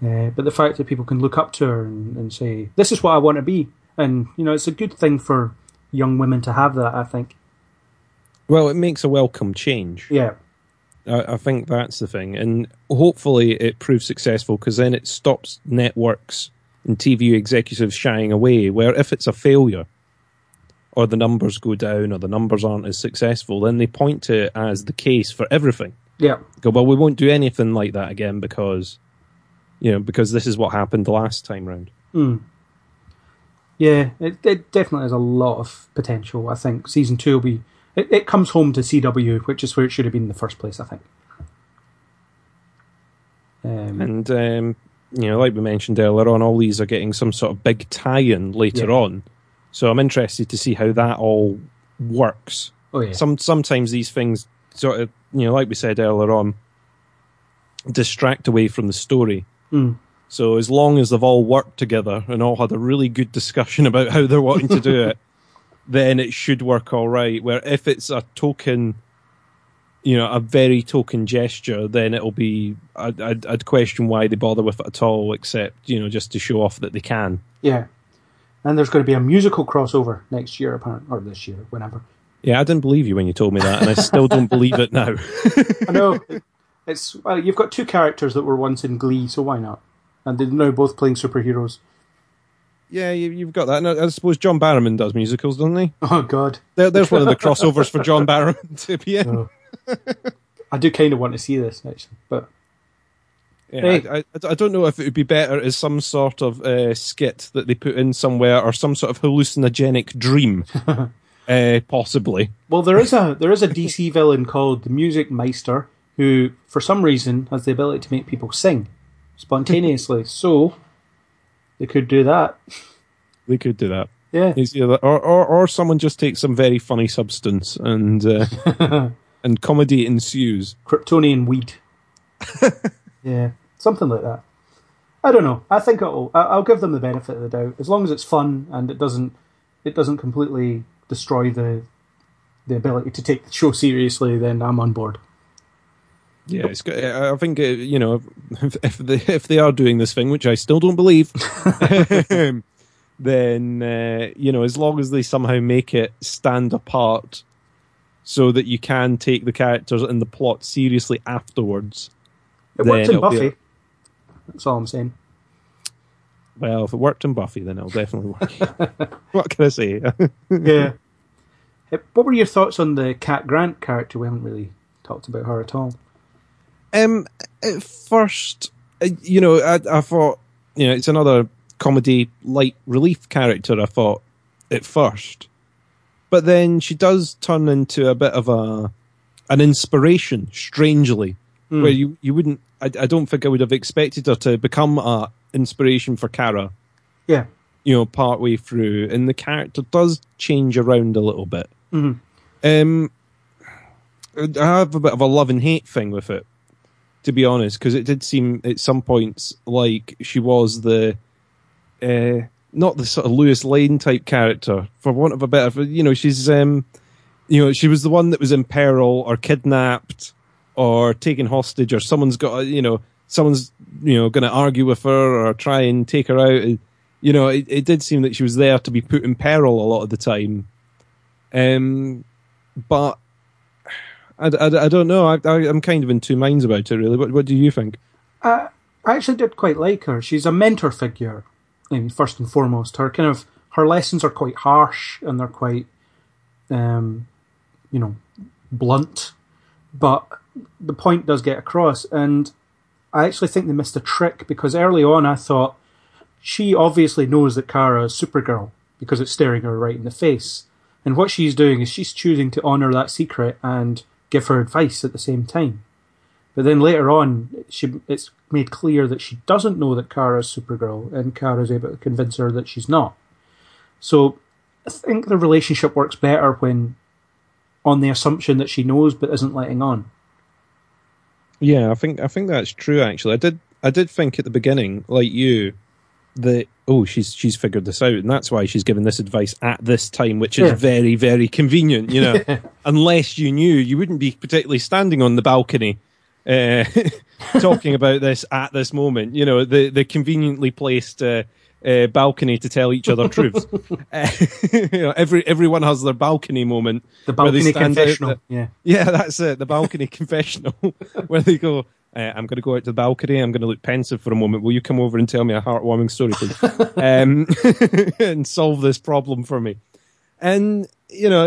Uh, but the fact that people can look up to her and, and say, "This is what I want to be," and you know, it's a good thing for young women to have that. I think. Well, it makes a welcome change. Yeah. I, I think that's the thing, and hopefully it proves successful because then it stops networks and TV executives shying away. Where if it's a failure, or the numbers go down, or the numbers aren't as successful, then they point to it as the case for everything. Yeah. Go well, we won't do anything like that again because, you know, because this is what happened the last time round. Mm. Yeah, it, it definitely has a lot of potential. I think season two will be. It, it comes home to CW, which is where it should have been in the first place. I think. Um, And um, you know, like we mentioned earlier on, all these are getting some sort of big tie-in later Yeah. on. So I'm interested to see how that all works. oh yeah. Some sometimes these things sort of, you know, like we said earlier on, distract away from the story. Mm. So as long as they've all worked together and all had a really good discussion *laughs* about how they're wanting to do *laughs* it, then it should work all right. Where if it's a token, you know, a very token gesture, then it'll be. I'd, I'd, I'd question why they bother with it at all, except you know, just to show off that they can. Yeah. And there's going to be a musical crossover next year, apparently, or this year, whenever. Yeah, I didn't believe you when you told me that, and I still don't believe it now. *laughs* I know. It's well, you've got two characters that were once in Glee, so why not? And they're now both playing superheroes. yeah, you, you've got that. And I, I suppose John Barrowman does musicals, doesn't he? Oh God, There, there's one of the crossovers for John Barrowman *laughs* to be in. Oh. I do kind of want to see this actually, but Yeah. I, I, I don't know if it would be better as some sort of uh, skit that they put in somewhere or some sort of hallucinogenic dream, *laughs* uh, possibly. well, there is a there is a DC villain called the Music Meister who, for some reason, has the ability to make people sing spontaneously. *laughs* so they could do that. They could do that. Yeah, or, or or someone just takes some very funny substance and uh, *laughs* and comedy ensues. Kryptonian weed. yeah, something like that. I don't know. I think it'll. I'll give them the benefit of the doubt as long as it's fun and it doesn't. It doesn't completely destroy the the ability to take the show seriously. Then I'm on board. Yeah, it's good. I think uh, you know if, *laughs* if they if they are doing this thing, which I still don't believe, *laughs* *laughs* then uh, you know as long as they somehow make it stand apart, so that you can take the characters and the plot seriously afterwards. It worked Then in Buffy. That's all I'm saying. Well, if it worked in Buffy, then it'll definitely work. *laughs* what can I say? *laughs* yeah. What were your thoughts on the Cat Grant character? We haven't really talked about her at all. Um, at first, uh, you know, I, I thought, you know, it's another comedy light relief character. I thought at first, but then she does turn into a bit of a an inspiration. Strangely, where you you wouldn't, I, I don't think I would have expected her to become a inspiration for Kara. Yeah. You know, part way through, and the character does change around a little bit. Mhm. Um, I have a bit of a love and hate thing with it, to be honest, because it did seem at some points like she was the, uh, not the sort of Lois Lane type character, for want of a better, you know, she's, um, you know, she was the one that was in peril or kidnapped or taken hostage or someone's got, you know, someone's, you know, going to argue with her or try and take her out. You know, it, it did seem that she was there to be put in peril a lot of the time. Um, but I, I, I don't know. I, I, I'm kind of in two minds about it, really. What, what do you think? I actually did quite like her. She's a mentor figure, first and foremost. Her kind of her lessons are quite harsh and they're quite, um, you know, blunt, but the point does get across. And I actually think they missed a trick because early on I thought she obviously knows that Kara is Supergirl because it's staring her right in the face. And what she's doing is she's choosing to honor that secret and give her advice at the same time. But then later on, she, it's made clear that she doesn't know that Kara is Supergirl, and Kara's able to convince her that she's not. So I think the relationship works better when on the assumption that she knows but isn't letting on. Yeah, I think I think that's true. Actually, I did I did think at the beginning, like you, that oh she's she's figured this out, and that's why she's given this advice at this time, which is very very convenient. You know, *laughs* unless you knew, you wouldn't be particularly standing on the balcony uh, *laughs* talking about this at this moment. You know, the the conveniently placed. Uh, uh, balcony to tell each other truths. *laughs* Uh, *laughs* you know, every everyone has their balcony moment. The balcony confessional. the- yeah. yeah, that's it. The balcony *laughs* confessional, where they go, uh, I'm going to go out to the balcony. I'm going to look pensive for a moment. Will you come over and tell me a heartwarming story, please? um, and solve this problem for me. And you know,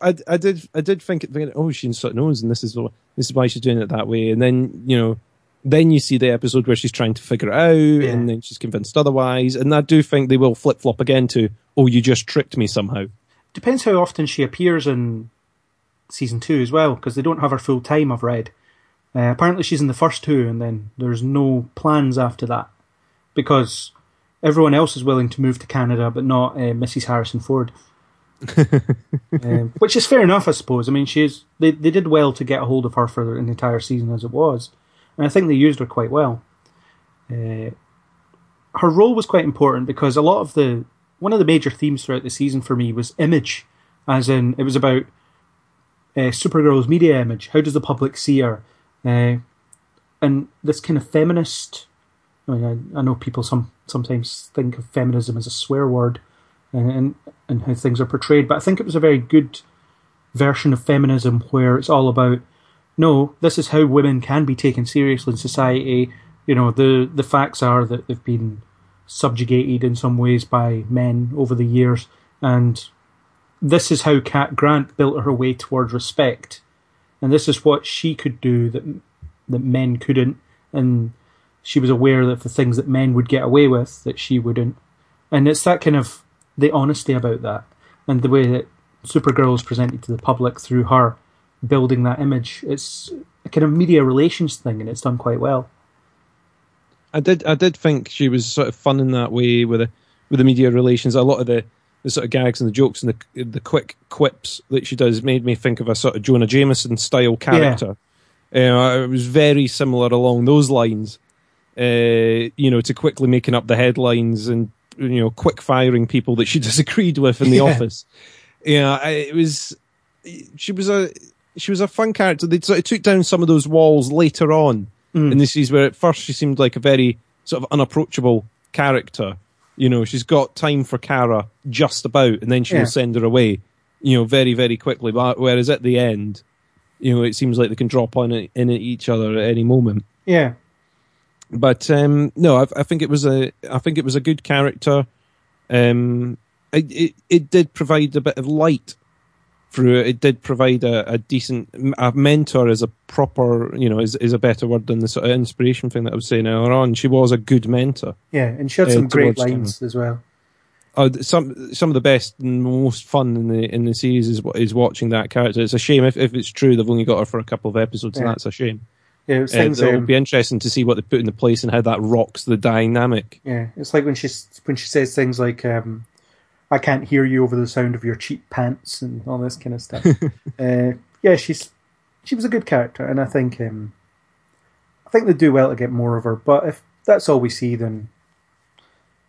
I, I did, I did think at oh, she's sort of knows, and this is this is why she's doing it that way. And then, you know, then you see the episode where she's trying to figure it out, and then she's convinced otherwise. And I do think they will flip flop again to, oh, you just tricked me somehow. Depends how often she appears in season two as well, because they don't have her full time. I've read. Uh, apparently, she's in the first two, and then there's no plans after that because everyone else is willing to move to Canada, but not uh, Mrs. Harrison Ford. *laughs* um, which is fair enough, I suppose. I mean, she is. They they did well to get a hold of her for an entire season as it was, and I think they used her quite well. Uh, her role was quite important because a lot of the one of the major themes throughout the season for me was image, as in it was about uh, Supergirl's media image. How does the public see her? Uh, and this kind of feminist. I, mean, I, I know people some sometimes think of feminism as a swear word, and, and and how things are portrayed, but I think it was a very good version of feminism where it's all about no, this is how women can be taken seriously in society. You know, the the facts are that they've been subjugated in some ways by men over the years, and this is how Cat Grant built her way towards respect, and this is what she could do that that men couldn't, and she was aware that the things that men would get away with that she wouldn't, and it's that kind of the honesty about that, and the way that Supergirl is presented to the public through her building that image. It's a kind of media relations thing, and it's done quite well. I did I did think she was sort of fun in that way with the with the media relations. A lot of the, the sort of gags and the jokes and the the quick quips that she does made me think of a sort of Jonah Jameson style character. You know, it was very similar along those lines. Uh, you know, to quickly making up the headlines and you know, quick firing people that she *laughs* disagreed with in the Yeah. office. You know, I- it was she was a she was a fun character. They sort of took down some of those walls later on in the series where at first she seemed like a very sort of unapproachable character. You know, she's got time for Kara just about, and then she Yeah. will send her away. You know, very very quickly. But whereas at the end, you know, it seems like they can drop on it, in at each other at any moment Yeah, but um, no, I, I think it was a I think it was a good character. Um, it, it it did provide a bit of light through it. It did provide a, a decent a mentor is a proper you know is is a better word than the sort of inspiration thing that I was saying earlier on. She was a good mentor. yeah, and she had Uh, some great towards lines as well. Oh, some some of the best and most fun in the in the series is is watching that character. It's a shame if, if it's true they've only got her for a couple of episodes, and that's a shame. Yeah, it Uh, things. it'll um, be interesting to see what they put in the place and how that rocks the dynamic. Yeah, it's like when she's when she says things like, um, "I can't hear you over the sound of your cheap pants" and all this kind of stuff. *laughs* uh, yeah, she's she was a good character, and I think um, I think they do well to get more of her. But if that's all we see, then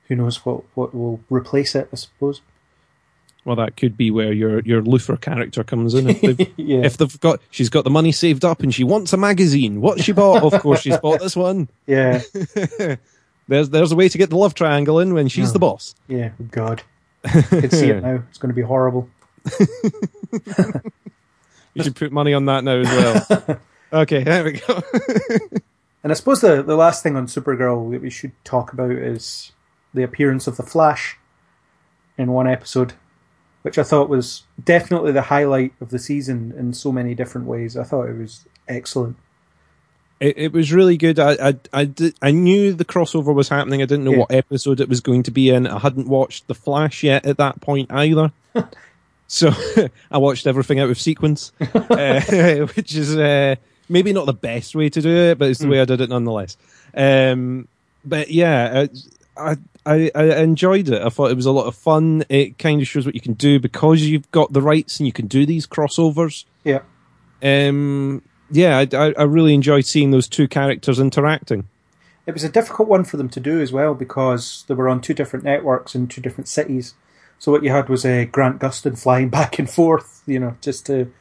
who knows what what will replace it? I suppose. Well, that could be where your your Luther character comes in. If they've, *laughs* Yeah. if they've got, she's got the money saved up and she wants a magazine. What she bought? of course, she's bought this one. Yeah, *laughs* There's there's a way to get the love triangle in when she's Oh. the boss. yeah. God, can see it now. It's *laughs* going to be horrible. You should put money on that now as well. *laughs* okay, there we go. *laughs* And I suppose the, the last thing on Supergirl that we should talk about is the appearance of the Flash in one episode, which I thought was definitely the highlight of the season in so many different ways. I thought it was excellent. It, it was really good. I I I, did, I knew the crossover was happening. I didn't know Yeah. what episode it was going to be in. I hadn't watched The Flash yet at that point either. *laughs* so *laughs* I watched everything out of sequence, *laughs* uh, which is uh, maybe not the best way to do it, but it's the way I did it nonetheless. Um, but yeah, I, I I enjoyed it. I thought it was a lot of fun. It kind of shows what you can do because you've got the rights and you can do these crossovers Yeah. um, yeah, I, I, really enjoyed seeing those two characters interacting. It was a difficult one for them to do as well because they were on two different networks in two different cities. So what you had was uh, Grant Gustin flying *laughs* back and forth, you know, just to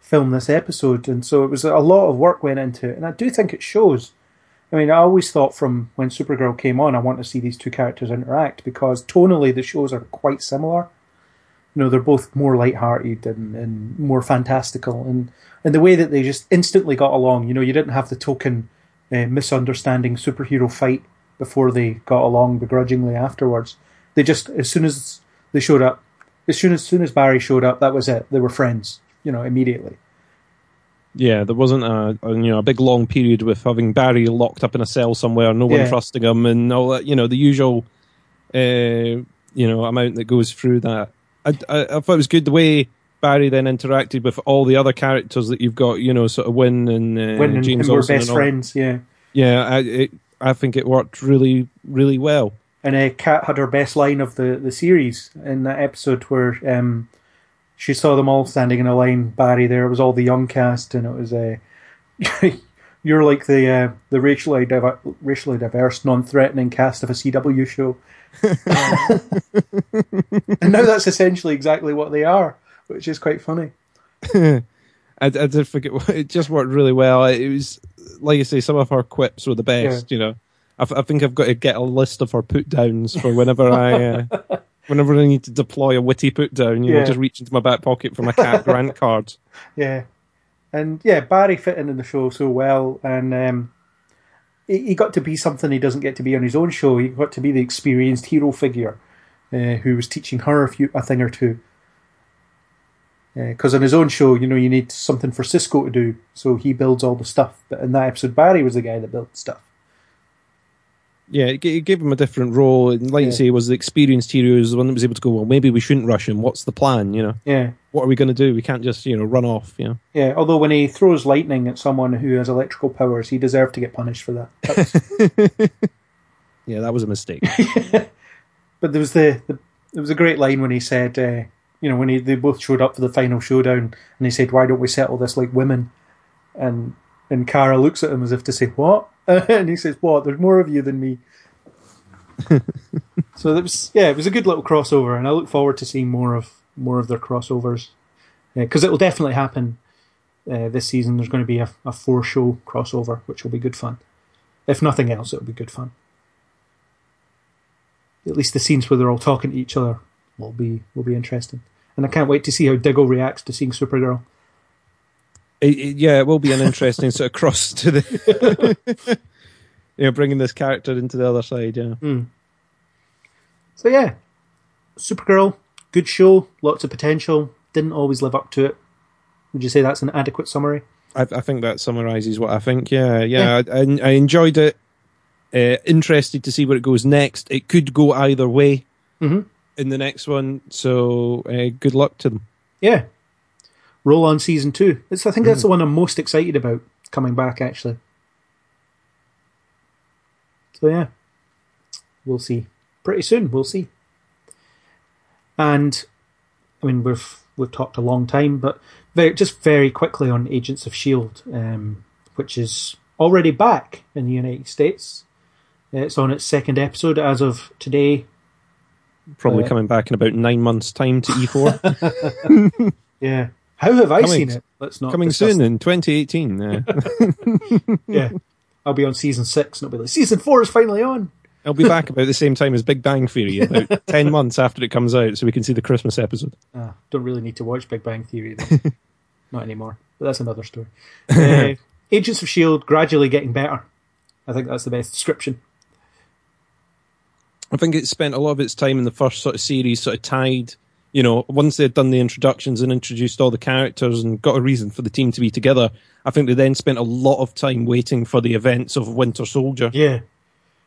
film this episode, and so it was a lot of work went into it, and I do think it shows. I mean, I always thought from when Supergirl came on, I want to see these two characters interact because tonally the shows are quite similar. You know, they're both more light-hearted and, and more fantastical, and and the way that they just instantly got along. You know, you didn't have the token uh, misunderstanding superhero fight before they got along begrudgingly afterwards. They just as soon as they showed up, as soon as, soon as Barry showed up, that was it. They were friends. You know, immediately. Yeah, there wasn't a, a you know a big long period with having Barry locked up in a cell somewhere, no one Yeah. trusting him, and all that. You know the usual, uh, you know amount that goes through that. I, I, I thought it was good the way Barry then interacted with all the other characters that you've got. You know, sort of Winn and uh, when and, James and we're best and friends, yeah. Yeah, I, it, I think it worked really, really well. And uh, Cat had her best line of the, the series in that episode where um, she saw them all standing in a line. Barry there it was all the young cast, and it was uh, *laughs* you're like the uh, the racially diver- racially diverse, non-threatening cast of a CW show. And now that's essentially exactly what they are, which is quite funny. *laughs* I, I did forget. It just worked really well. It was like you say, some of her quips were the best. You know, I, I think I've got to get a list of her put downs for whenever I, uh, *laughs* whenever I need to deploy a witty put down. You Yeah. know, just reach into my back pocket for my Cat Grant card. *laughs* Yeah, and yeah, Barry fit in in the show so well, and um, he, got to be something he doesn't get to be on his own show. He got to be the experienced hero figure uh, who was teaching her a few a thing or two. Because on his own show, you know, you need something for Cisco to do, so he builds all the stuff. But in that episode, Barry was the guy that built stuff. Yeah, it, it gave him a different role. And like you Yeah. say, was the experienced hero, he was the one that was able to go. Well, maybe we shouldn't rush him. What's the plan? You know, Yeah, what are we going to do? We can't just you know run off. You know. yeah. Although when he throws lightning at someone who has electrical powers, he deserved to get punished for that. That was- *laughs* Yeah, that was a mistake. *laughs* But there was the, the there was a great line when he said, uh, you know, when he, they both showed up for the final showdown, and he said, "Why don't we settle this like women?" And and Kara looks at him as if to say, "What?" *laughs* and he says, "What? There's more of you than me." so that was yeah, it was a good little crossover, and I look forward to seeing more of more of their crossovers because it will definitely happen uh, this season. There's going to be a, a four show crossover, which will be good fun. If nothing else, it'll be good fun at least the scenes where they're all talking to each other will be will be interesting. And I can't wait to see how Diggle reacts to seeing Supergirl. It, it- yeah, it will be an interesting *laughs* sort of cross to the, *laughs* you know, bringing this character into the other side. Yeah. So yeah, Supergirl, good show, lots of potential. Didn't always live up to it. Would you say that's an adequate summary? I, I think that summarizes what I think. Yeah, yeah, I, I, I enjoyed it. Uh, interested to see where it goes next. It could go either way Mhm. in the next one. So uh, good luck to them. Yeah. Roll on season two. It's I think that's the one I'm most excited about coming back actually. So yeah. We'll see. Pretty soon, we'll see. And I mean we've we've talked a long time, but very just very quickly on Agents of Shield, um, which is already back in the United States. It's on its second episode as of today. Probably Uh, coming back in about nine months' time to E4. *laughs* *laughs* Yeah. How have I Coming- seen it? Let's not coming soon in 2018. Uh, *laughs* Yeah. I'll be on season six and I'll be like, season four is finally on. I'll be back about the same time as Big Bang Theory, about *laughs* 10 months after it comes out, so we can see the Christmas episode. Ah, don't really need to watch Big Bang Theory. *laughs* Not anymore. But that's another story. Uh, *laughs* Agents of S.H.I.E.L.D. gradually getting better. I think that's the best description. I think it spent a lot of its time in the first sort of series, sort of tied. You know, once they'd done the introductions and introduced all the characters and got a reason for the team to be together, I think they then spent a lot of time waiting for the events of Winter Soldier. Yeah.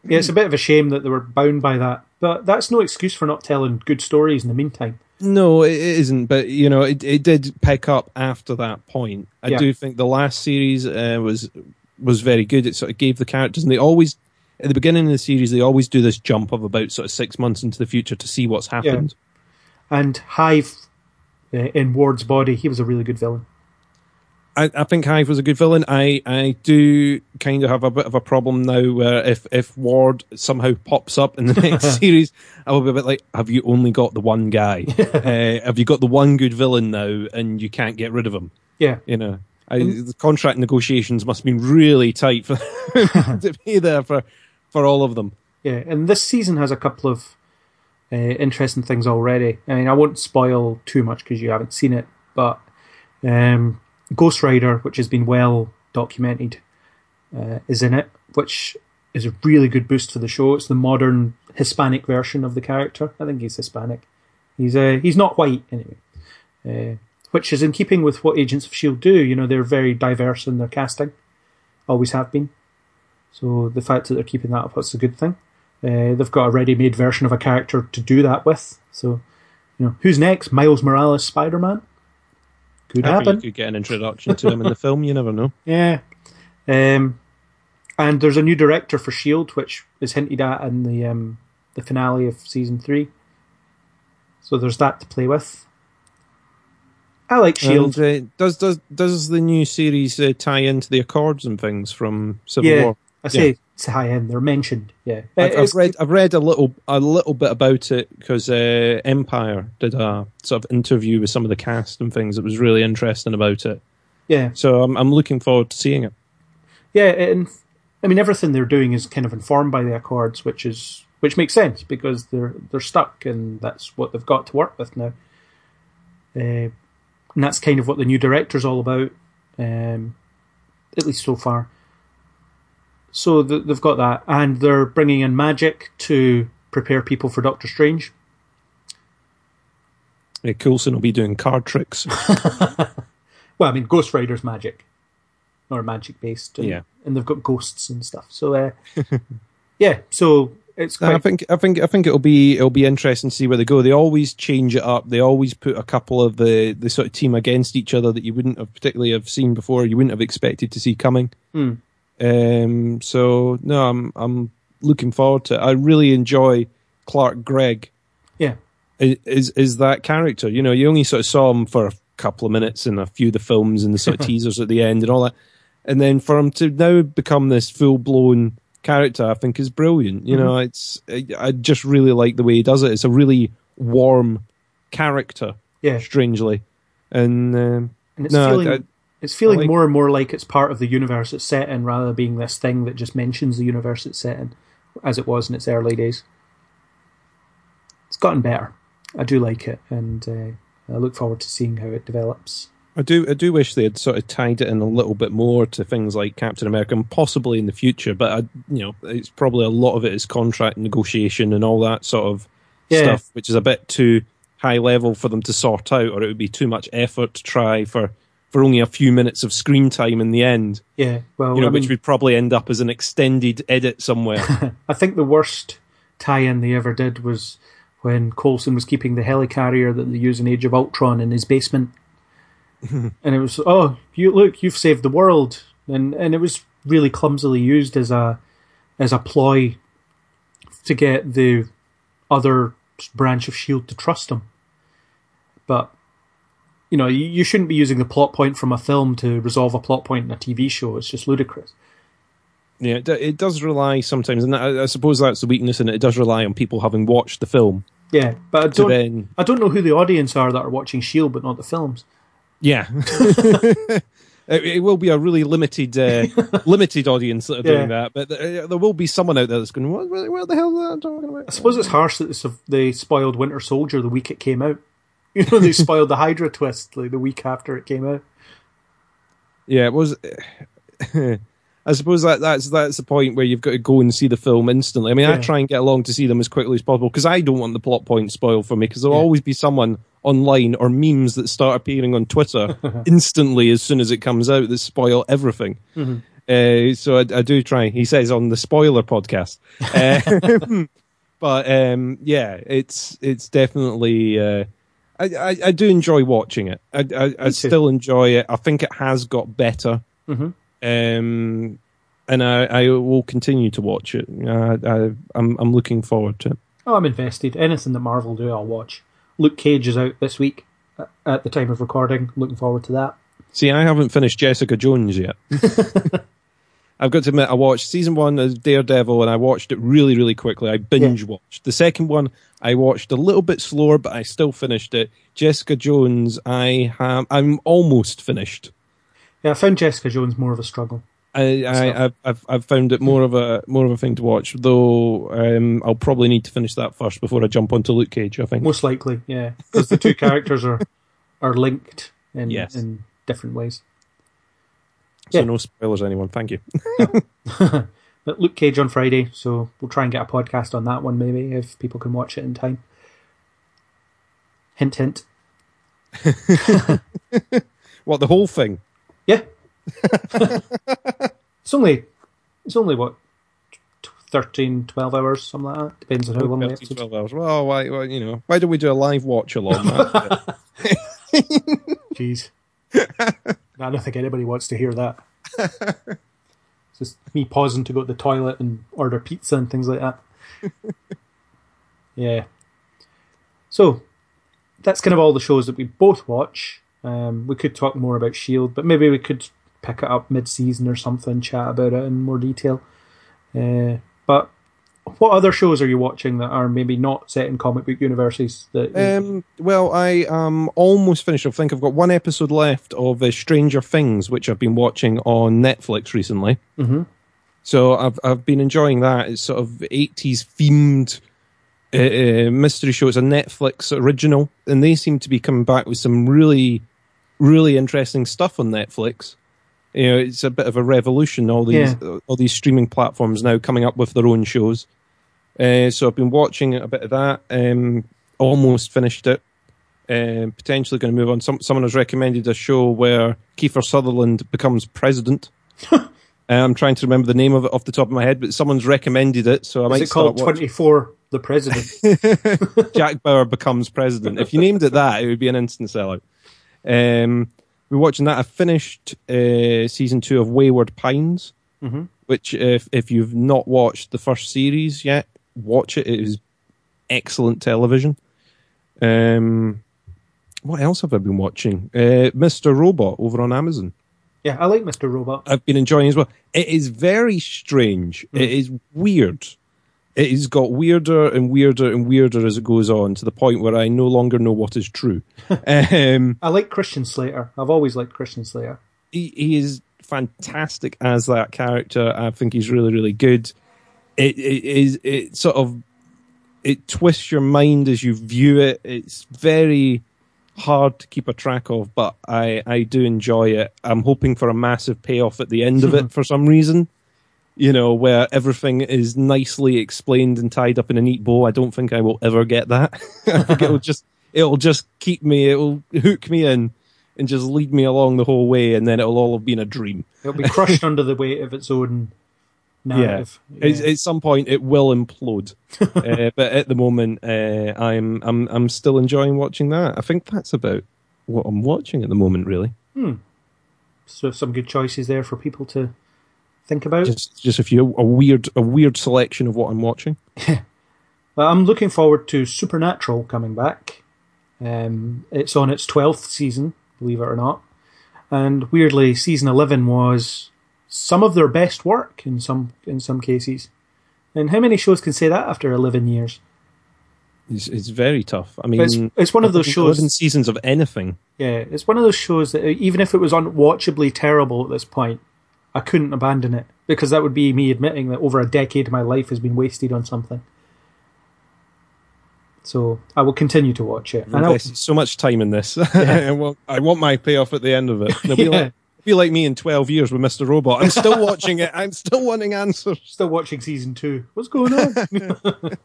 Yeah, it's a bit of a shame that they were bound by that. But that's no excuse for not telling good stories in the meantime. No, it isn't. But you know, it it did pick up after that point. I Yeah. do think the last series uh, was was very good. It sort of gave the characters, and they always at the beginning of the series they always do this jump of about sort of six months into the future to see what's happened. And Hive uh, in Ward's body, he was a really good villain. I, I think Hive was a good villain. I, I do kind of have a bit of a problem now where if, if Ward somehow pops up in the *laughs* next *laughs* series, I will be a bit like, have you only got the one guy? *laughs* uh, have you got the one good villain now and you can't get rid of him? Yeah. You know, I, the contract negotiations must have been really tight for to be there for for all of them. Yeah, and this season has a couple of uh, interesting things already. I mean, I won't spoil too much because you haven't seen it, but um, Ghost Rider, which has been well documented, uh, is in it, which is a really good boost for the show. It's the modern Hispanic version of the character. I think he's Hispanic. He's uh, he's not white anyway, uh, which is in keeping with what Agents of Shield do. You know, they're very diverse in their casting, always have been. So the fact that they're keeping that up, that's a good thing. Uh, they've got a ready-made version of a character to do that with. So, you know, who's next? Miles Morales, Spider-Man. Could I happen. you could get an introduction to him in the film. You never know. *laughs* Yeah. Um, and there's a new director for Shield, which is hinted at in the um, the finale of season three. So there's that to play with. I like Shield. And, uh, does does does the new series uh, tie into the Accords and things from Civil yeah, War? I say it's high end. They're mentioned. Yeah, I've, I've read I've read a little a little bit about it because uh, Empire did a sort of interview with some of the cast and things. It was really interesting about it. Yeah, So I'm I'm looking forward to seeing it. yeah, and I mean everything they're doing is kind of informed by the Accords, which is which makes sense because they're they're stuck and that's what they've got to work with now. Uh, and that's kind of what the new director's all about, um, at least so far. So th- they've got that, and they're bringing in magic to prepare people for Doctor Strange. Uh, Coulson will be doing card tricks. *laughs* Well, I mean, Ghost Rider's magic, or magic based, and, Yeah. and they've got ghosts and stuff. So, uh, *laughs* yeah, so it's I think I think I think it'll be it'll be interesting to see where they go. They always change it up. They always put a couple of the the sort of team against each other that you wouldn't have particularly have seen before. You wouldn't have expected to see coming. Hmm. Um, so no, I'm I'm looking forward to. it. I really enjoy Clark Gregg. yeah, Is is that character? You know, you only sort of saw him for a couple of minutes in a few of the films and the sort of *laughs* teasers at the end and all that, and then for him to now become this full blown character, I think is brilliant. You know, it's I, just really like the way he does it. It's a really warm character, yeah, strangely, and um, and it's no, feeling I- it's feeling like- more and more like it's part of the universe it's set in, rather than being this thing that just mentions the universe it's set in, as it was in its early days. It's gotten better. I do like it, and uh, I look forward to seeing how it develops. I do I do wish they had sort of tied it in a little bit more to things like Captain America and possibly in the future, but I, you know, it's probably a lot of it is contract negotiation and all that sort of Yeah. stuff, which is a bit too high level for them to sort out, or it would be too much effort to try for for only a few minutes of screen time in the end. Yeah, well, You know, I mean, which would probably end up as an extended edit somewhere. *laughs* I think the worst tie-in they ever did was when Coulson was keeping the helicarrier that they use in Age of Ultron in his basement, *laughs* and it was, oh, you look, you've saved the world, and and it was really clumsily used as a as a ploy to get the other branch of Shield to trust him, but. You know, you, you shouldn't be using the plot point from a film to resolve a plot point in a TV show. It's just ludicrous. yeah, it, it does rely sometimes, and I, I suppose that's the weakness and it. It does rely on people having watched the film Yeah, but I don't. then I don't know who the audience are that are watching Shield, but not the films. Yeah. *laughs* it, it will be a really limited uh, *laughs* limited audience that are doing Yeah. that, but there, there will be someone out there that's going, what, what, the hell is that talking about? I suppose it's harsh that they spoiled Winter Soldier the week it came out. *laughs* You know, they spoiled the Hydra twist like the week after it came out. Yeah, it was. *laughs* I suppose that that's that's the point where you've got to go and see the film instantly. I mean, I try and get along to see them as quickly as possible because I don't want the plot point spoiled for me because there'll Yeah. always be someone online or memes that start appearing on Twitter *laughs* instantly as soon as it comes out that spoil everything. Uh, so I, I do try. He says on the spoiler podcast, uh, but um, yeah, it's it's definitely. Uh, I, I, I do enjoy watching it. I, I, I still enjoy it. I think it has got better, Mhm. um, and I, I will continue to watch it. I, I, I'm I'm looking forward to it. Oh, I'm invested. Anything that Marvel do, I'll watch. Luke Cage is out this week at the time of recording. Looking forward to that. See, I haven't finished Jessica Jones yet. *laughs* I've got to admit, I watched season one of Daredevil and I watched it really, really quickly. I binge watched. The second one, I watched a little bit slower, but I still finished it. Jessica Jones, I have, I'm almost finished. Yeah, I found Jessica Jones more of a struggle. I, I, I've, I've, I've found it more of a more of a thing to watch. Though um, I'll probably need to finish that first before I jump onto Luke Cage. I think. Most likely, yeah, because the two *laughs* characters are are linked in Yes. in different ways. So yeah. no spoilers, anyone. Thank you. *laughs* *laughs* But Luke Cage on Friday, so we'll try and get a podcast on that one maybe if people can watch it in time. Hint, hint. *laughs* What the whole thing? Yeah. *laughs* it's only it's only what t- 13, 12 hours, something like that. Depends on how long the 13, episode. 12 hours. Well, why, why, you know, why don't we do a live watch along? *laughs* Jeez. I don't think anybody wants to hear that. Just me pausing to go to the toilet and order pizza and things like that. *laughs* yeah. So, that's kind of all the shows that we both watch. Um, we could talk more about Shield, but maybe we could pick it up mid-season or something, chat about it in more detail. Uh, but what other shows are you watching that are maybe not set in comic book universes? That um, well, I am almost finished. I think I've got one episode left of uh, Stranger Things, which I've been watching on Netflix recently. Mhm. So I've I've been enjoying that. It's sort of 80s themed uh, uh, mystery show. It's a Netflix original, and they seem to be coming back with some really, really interesting stuff on Netflix. You know, it's a bit of a revolution. All these all these streaming platforms now coming up with their own shows. Uh, so I've been watching a bit of that. Um, almost finished it. Um, potentially going to move on. Some, someone has recommended a show where Kiefer Sutherland becomes president. Uh, I'm trying to remember the name of it off the top of my head, but someone's recommended it, so I might is it called watching. 24 The President? *laughs* Jack Bauer becomes president. If you named it that, it would be an instant sellout. Um, we're watching that. I finished uh, season two of Wayward Pines, Mhm. which, if if you've not watched the first series yet, watch it. It is excellent television. Um, what else have I been watching? Uh, Mr. Robot over on Amazon. yeah, I like Mr. Robot. I've been enjoying as well. It is very strange. It is weird. It has got weirder and weirder and weirder as it goes on to the point where I no longer know what is true. *laughs* um, I like Christian Slater. I've always liked Christian Slater. he, he is fantastic as that character. I think he's really, really good. It, it is it sort of it twists your mind as you view it. It's very hard to keep a track of, but I I do enjoy it. I'm hoping for a massive payoff at the end of it *laughs* for some reason. You know, where everything is nicely explained and tied up in a neat bow. I don't think I will ever get that. *laughs* I think it'll just it'll just keep me. It'll hook me in and just lead me along the whole way, and then it'll all have been a dream. It'll be crushed *laughs* under the weight of its own narrative. Yeah. It's, at some point, it will implode. *laughs* uh, but at the moment, uh, I'm I'm I'm still enjoying watching that. I think that's about what I'm watching at the moment. Really, So some good choices there for people to think about. just just a few a weird a weird selection of what I'm watching. *laughs* Well, I'm looking forward to Supernatural coming back. Um, it's on its 12th season, believe it or not. And weirdly, season 11 was some of their best work in some in some cases. And how many shows can say that after 11 years? It's, it's very tough. I mean, It's, it's one of those shows. Eleven seasons of anything. Yeah, it's one of those shows that even if it was unwatchably terrible at this point, I couldn't abandon it because that would be me admitting that over a decade of my life has been wasted on something. So I will continue to watch it. And I'll, invested so much time in this. *laughs* I, want, I want my payoff at the end of it. *laughs* It'll be, Yeah. like, be like me in 12 years with Mr. Robot. I'm still watching it. I'm still wanting answers. still watching season two. What's going on? *laughs*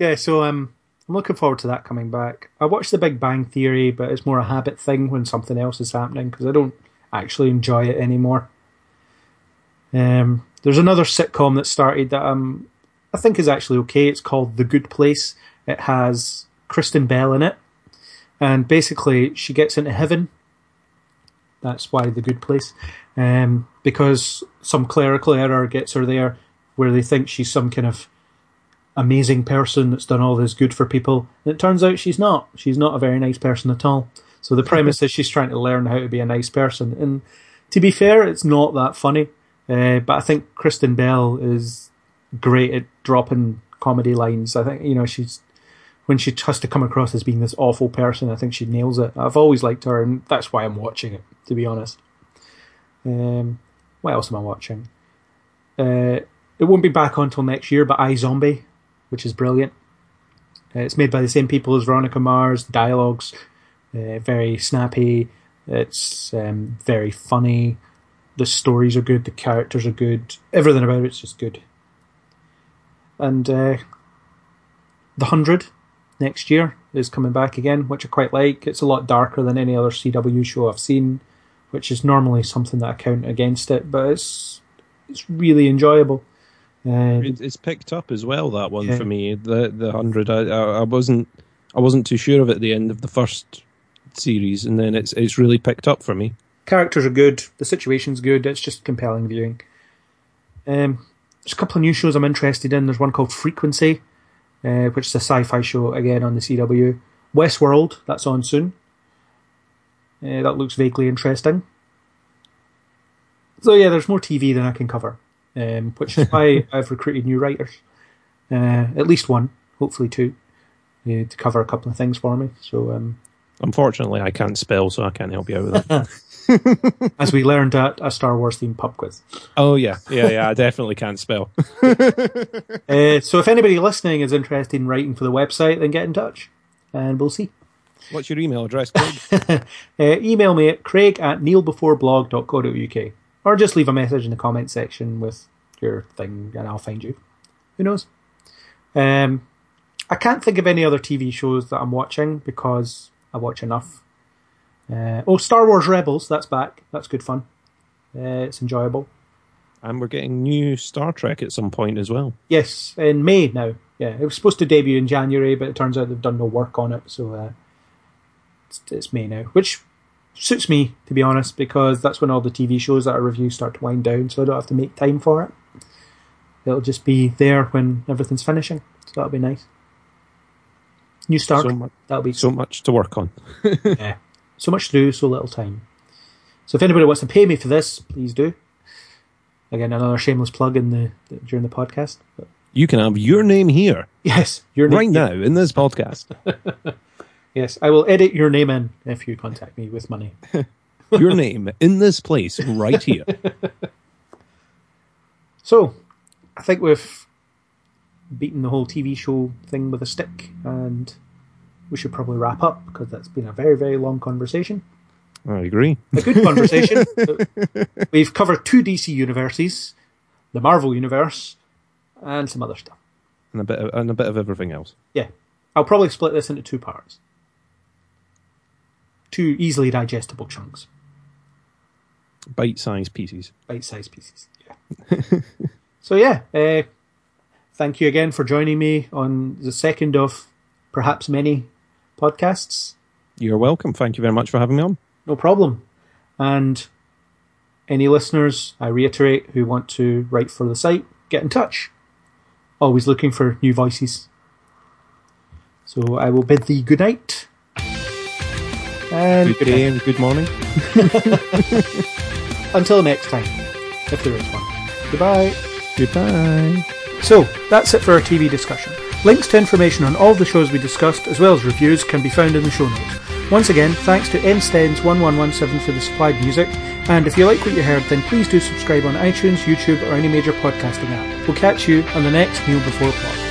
yeah, so um, I'm looking forward to that coming back. I watched The Big Bang Theory, but it's more a habit thing when something else is happening because I don't actually enjoy it anymore. Um, there's another sitcom that started that um, I think is actually okay. It's called The Good Place. It has Kristen Bell in it, and basically she gets into heaven. That's why The Good Place, um, because some clerical error gets her there, where they think she's some kind of amazing person that's done all this good for people. And it turns out she's not. She's not a very nice person at all. So the premise is she's trying to learn how to be a nice person. And to be fair, it's not that funny. Uh, but I think Kristen Bell is great at dropping comedy lines. I think you know she's when she has to come across as being this awful person. I think she nails it. I've always liked her, and that's why I'm watching it. To be honest. Um, what else am I watching? Uh, it won't be back on until next year, but iZombie, which is brilliant. Uh, it's made by the same people as Veronica Mars. The dialogues uh, very snappy. It's um, very funny. The stories are good. The characters are good. Everything about it's just good. And uh, the hundred next year is coming back again, which I quite like. It's a lot darker than any other CW show I've seen, which is normally something that I count against it, but it's it's really enjoyable. Uh, It's picked up as well. That one Yeah. for me, the the hundred. I, I I wasn't I wasn't too sure of it at the end of the first series, and then it's it's really picked up for me. characters are good. The situation's good. It's just compelling viewing. Um, there's a couple of new shows I'm interested in. There's one called Frequency, uh, which is a sci-fi show again on the CW. Westworld, that's on soon. Uh, that looks vaguely interesting. So yeah, there's more TV than I can cover, um, which is *laughs* why I've recruited new writers, uh, at least one, hopefully two, uh, to cover a couple of things for me. So um, Unfortunately, I can't spell, so I can't help you out with that. *laughs* as we learned at a Star Wars themed pub quiz. oh yeah, yeah, yeah. I definitely can't spell. *laughs* Uh, so if anybody listening is interested in writing for the website, then get in touch, and we'll see. What's your email address, Craig? *laughs* Uh, email me at craig at kneelbeforeblog.co.uk or just leave a message in the comment section with your thing and I'll find you. Who knows? Um, I can't think of any other TV shows that I'm watching because I watch enough. Uh, oh, Star Wars Rebels, that's back. That's good fun. Uh, it's enjoyable. and we're getting new Star Trek at some point as well. Yes, in May now. Yeah, it was supposed to debut in January, but it turns out they've done no work on it, so uh, it's, it's May now, which suits me to be honest, because that's when all the TV shows that I review start to wind down, so I don't have to make time for it. It'll just be there when everything's finishing, so that'll be nice. New start. So much, that'll be so much to work on. *laughs* yeah. So much to do, so little time. So if anybody wants to pay me for this, please do. Again, another shameless plug in the, the during the podcast. But You can have your name here yes, your name right now in this podcast. *laughs* Yes, I will edit your name in if you contact me with money. *laughs* Your name in this place right here. So, I think we've beaten the whole TV show thing with a stick, and we should probably wrap up because that's been a very, very long conversation. I agree. A good conversation. *laughs* We've covered two DC universes, the Marvel universe, and some other stuff. And a bit of, and a bit of everything else. Yeah, I'll probably split this into two parts, two easily digestible chunks, Bite-sized pieces. bite-sized pieces. Yeah. *laughs* so yeah, uh, thank you again for joining me on the second of perhaps many podcasts. You're welcome. Thank you very much for having me on. No problem. And any listeners, I reiterate, who want to write for the site, get in touch. Always looking for new voices. So I will bid thee good night. And Good day and good morning. *laughs* until next time, if there is one. Goodbye. Goodbye. So, that's it for our TV discussion. Links to information on all the shows we discussed, as well as reviews, can be found in the show notes. Once again, thanks to nstens1117 for the supplied music, and if you like what you heard, then please do subscribe on iTunes, YouTube, or any major podcasting app. We'll catch you on the next Neil Before Plot.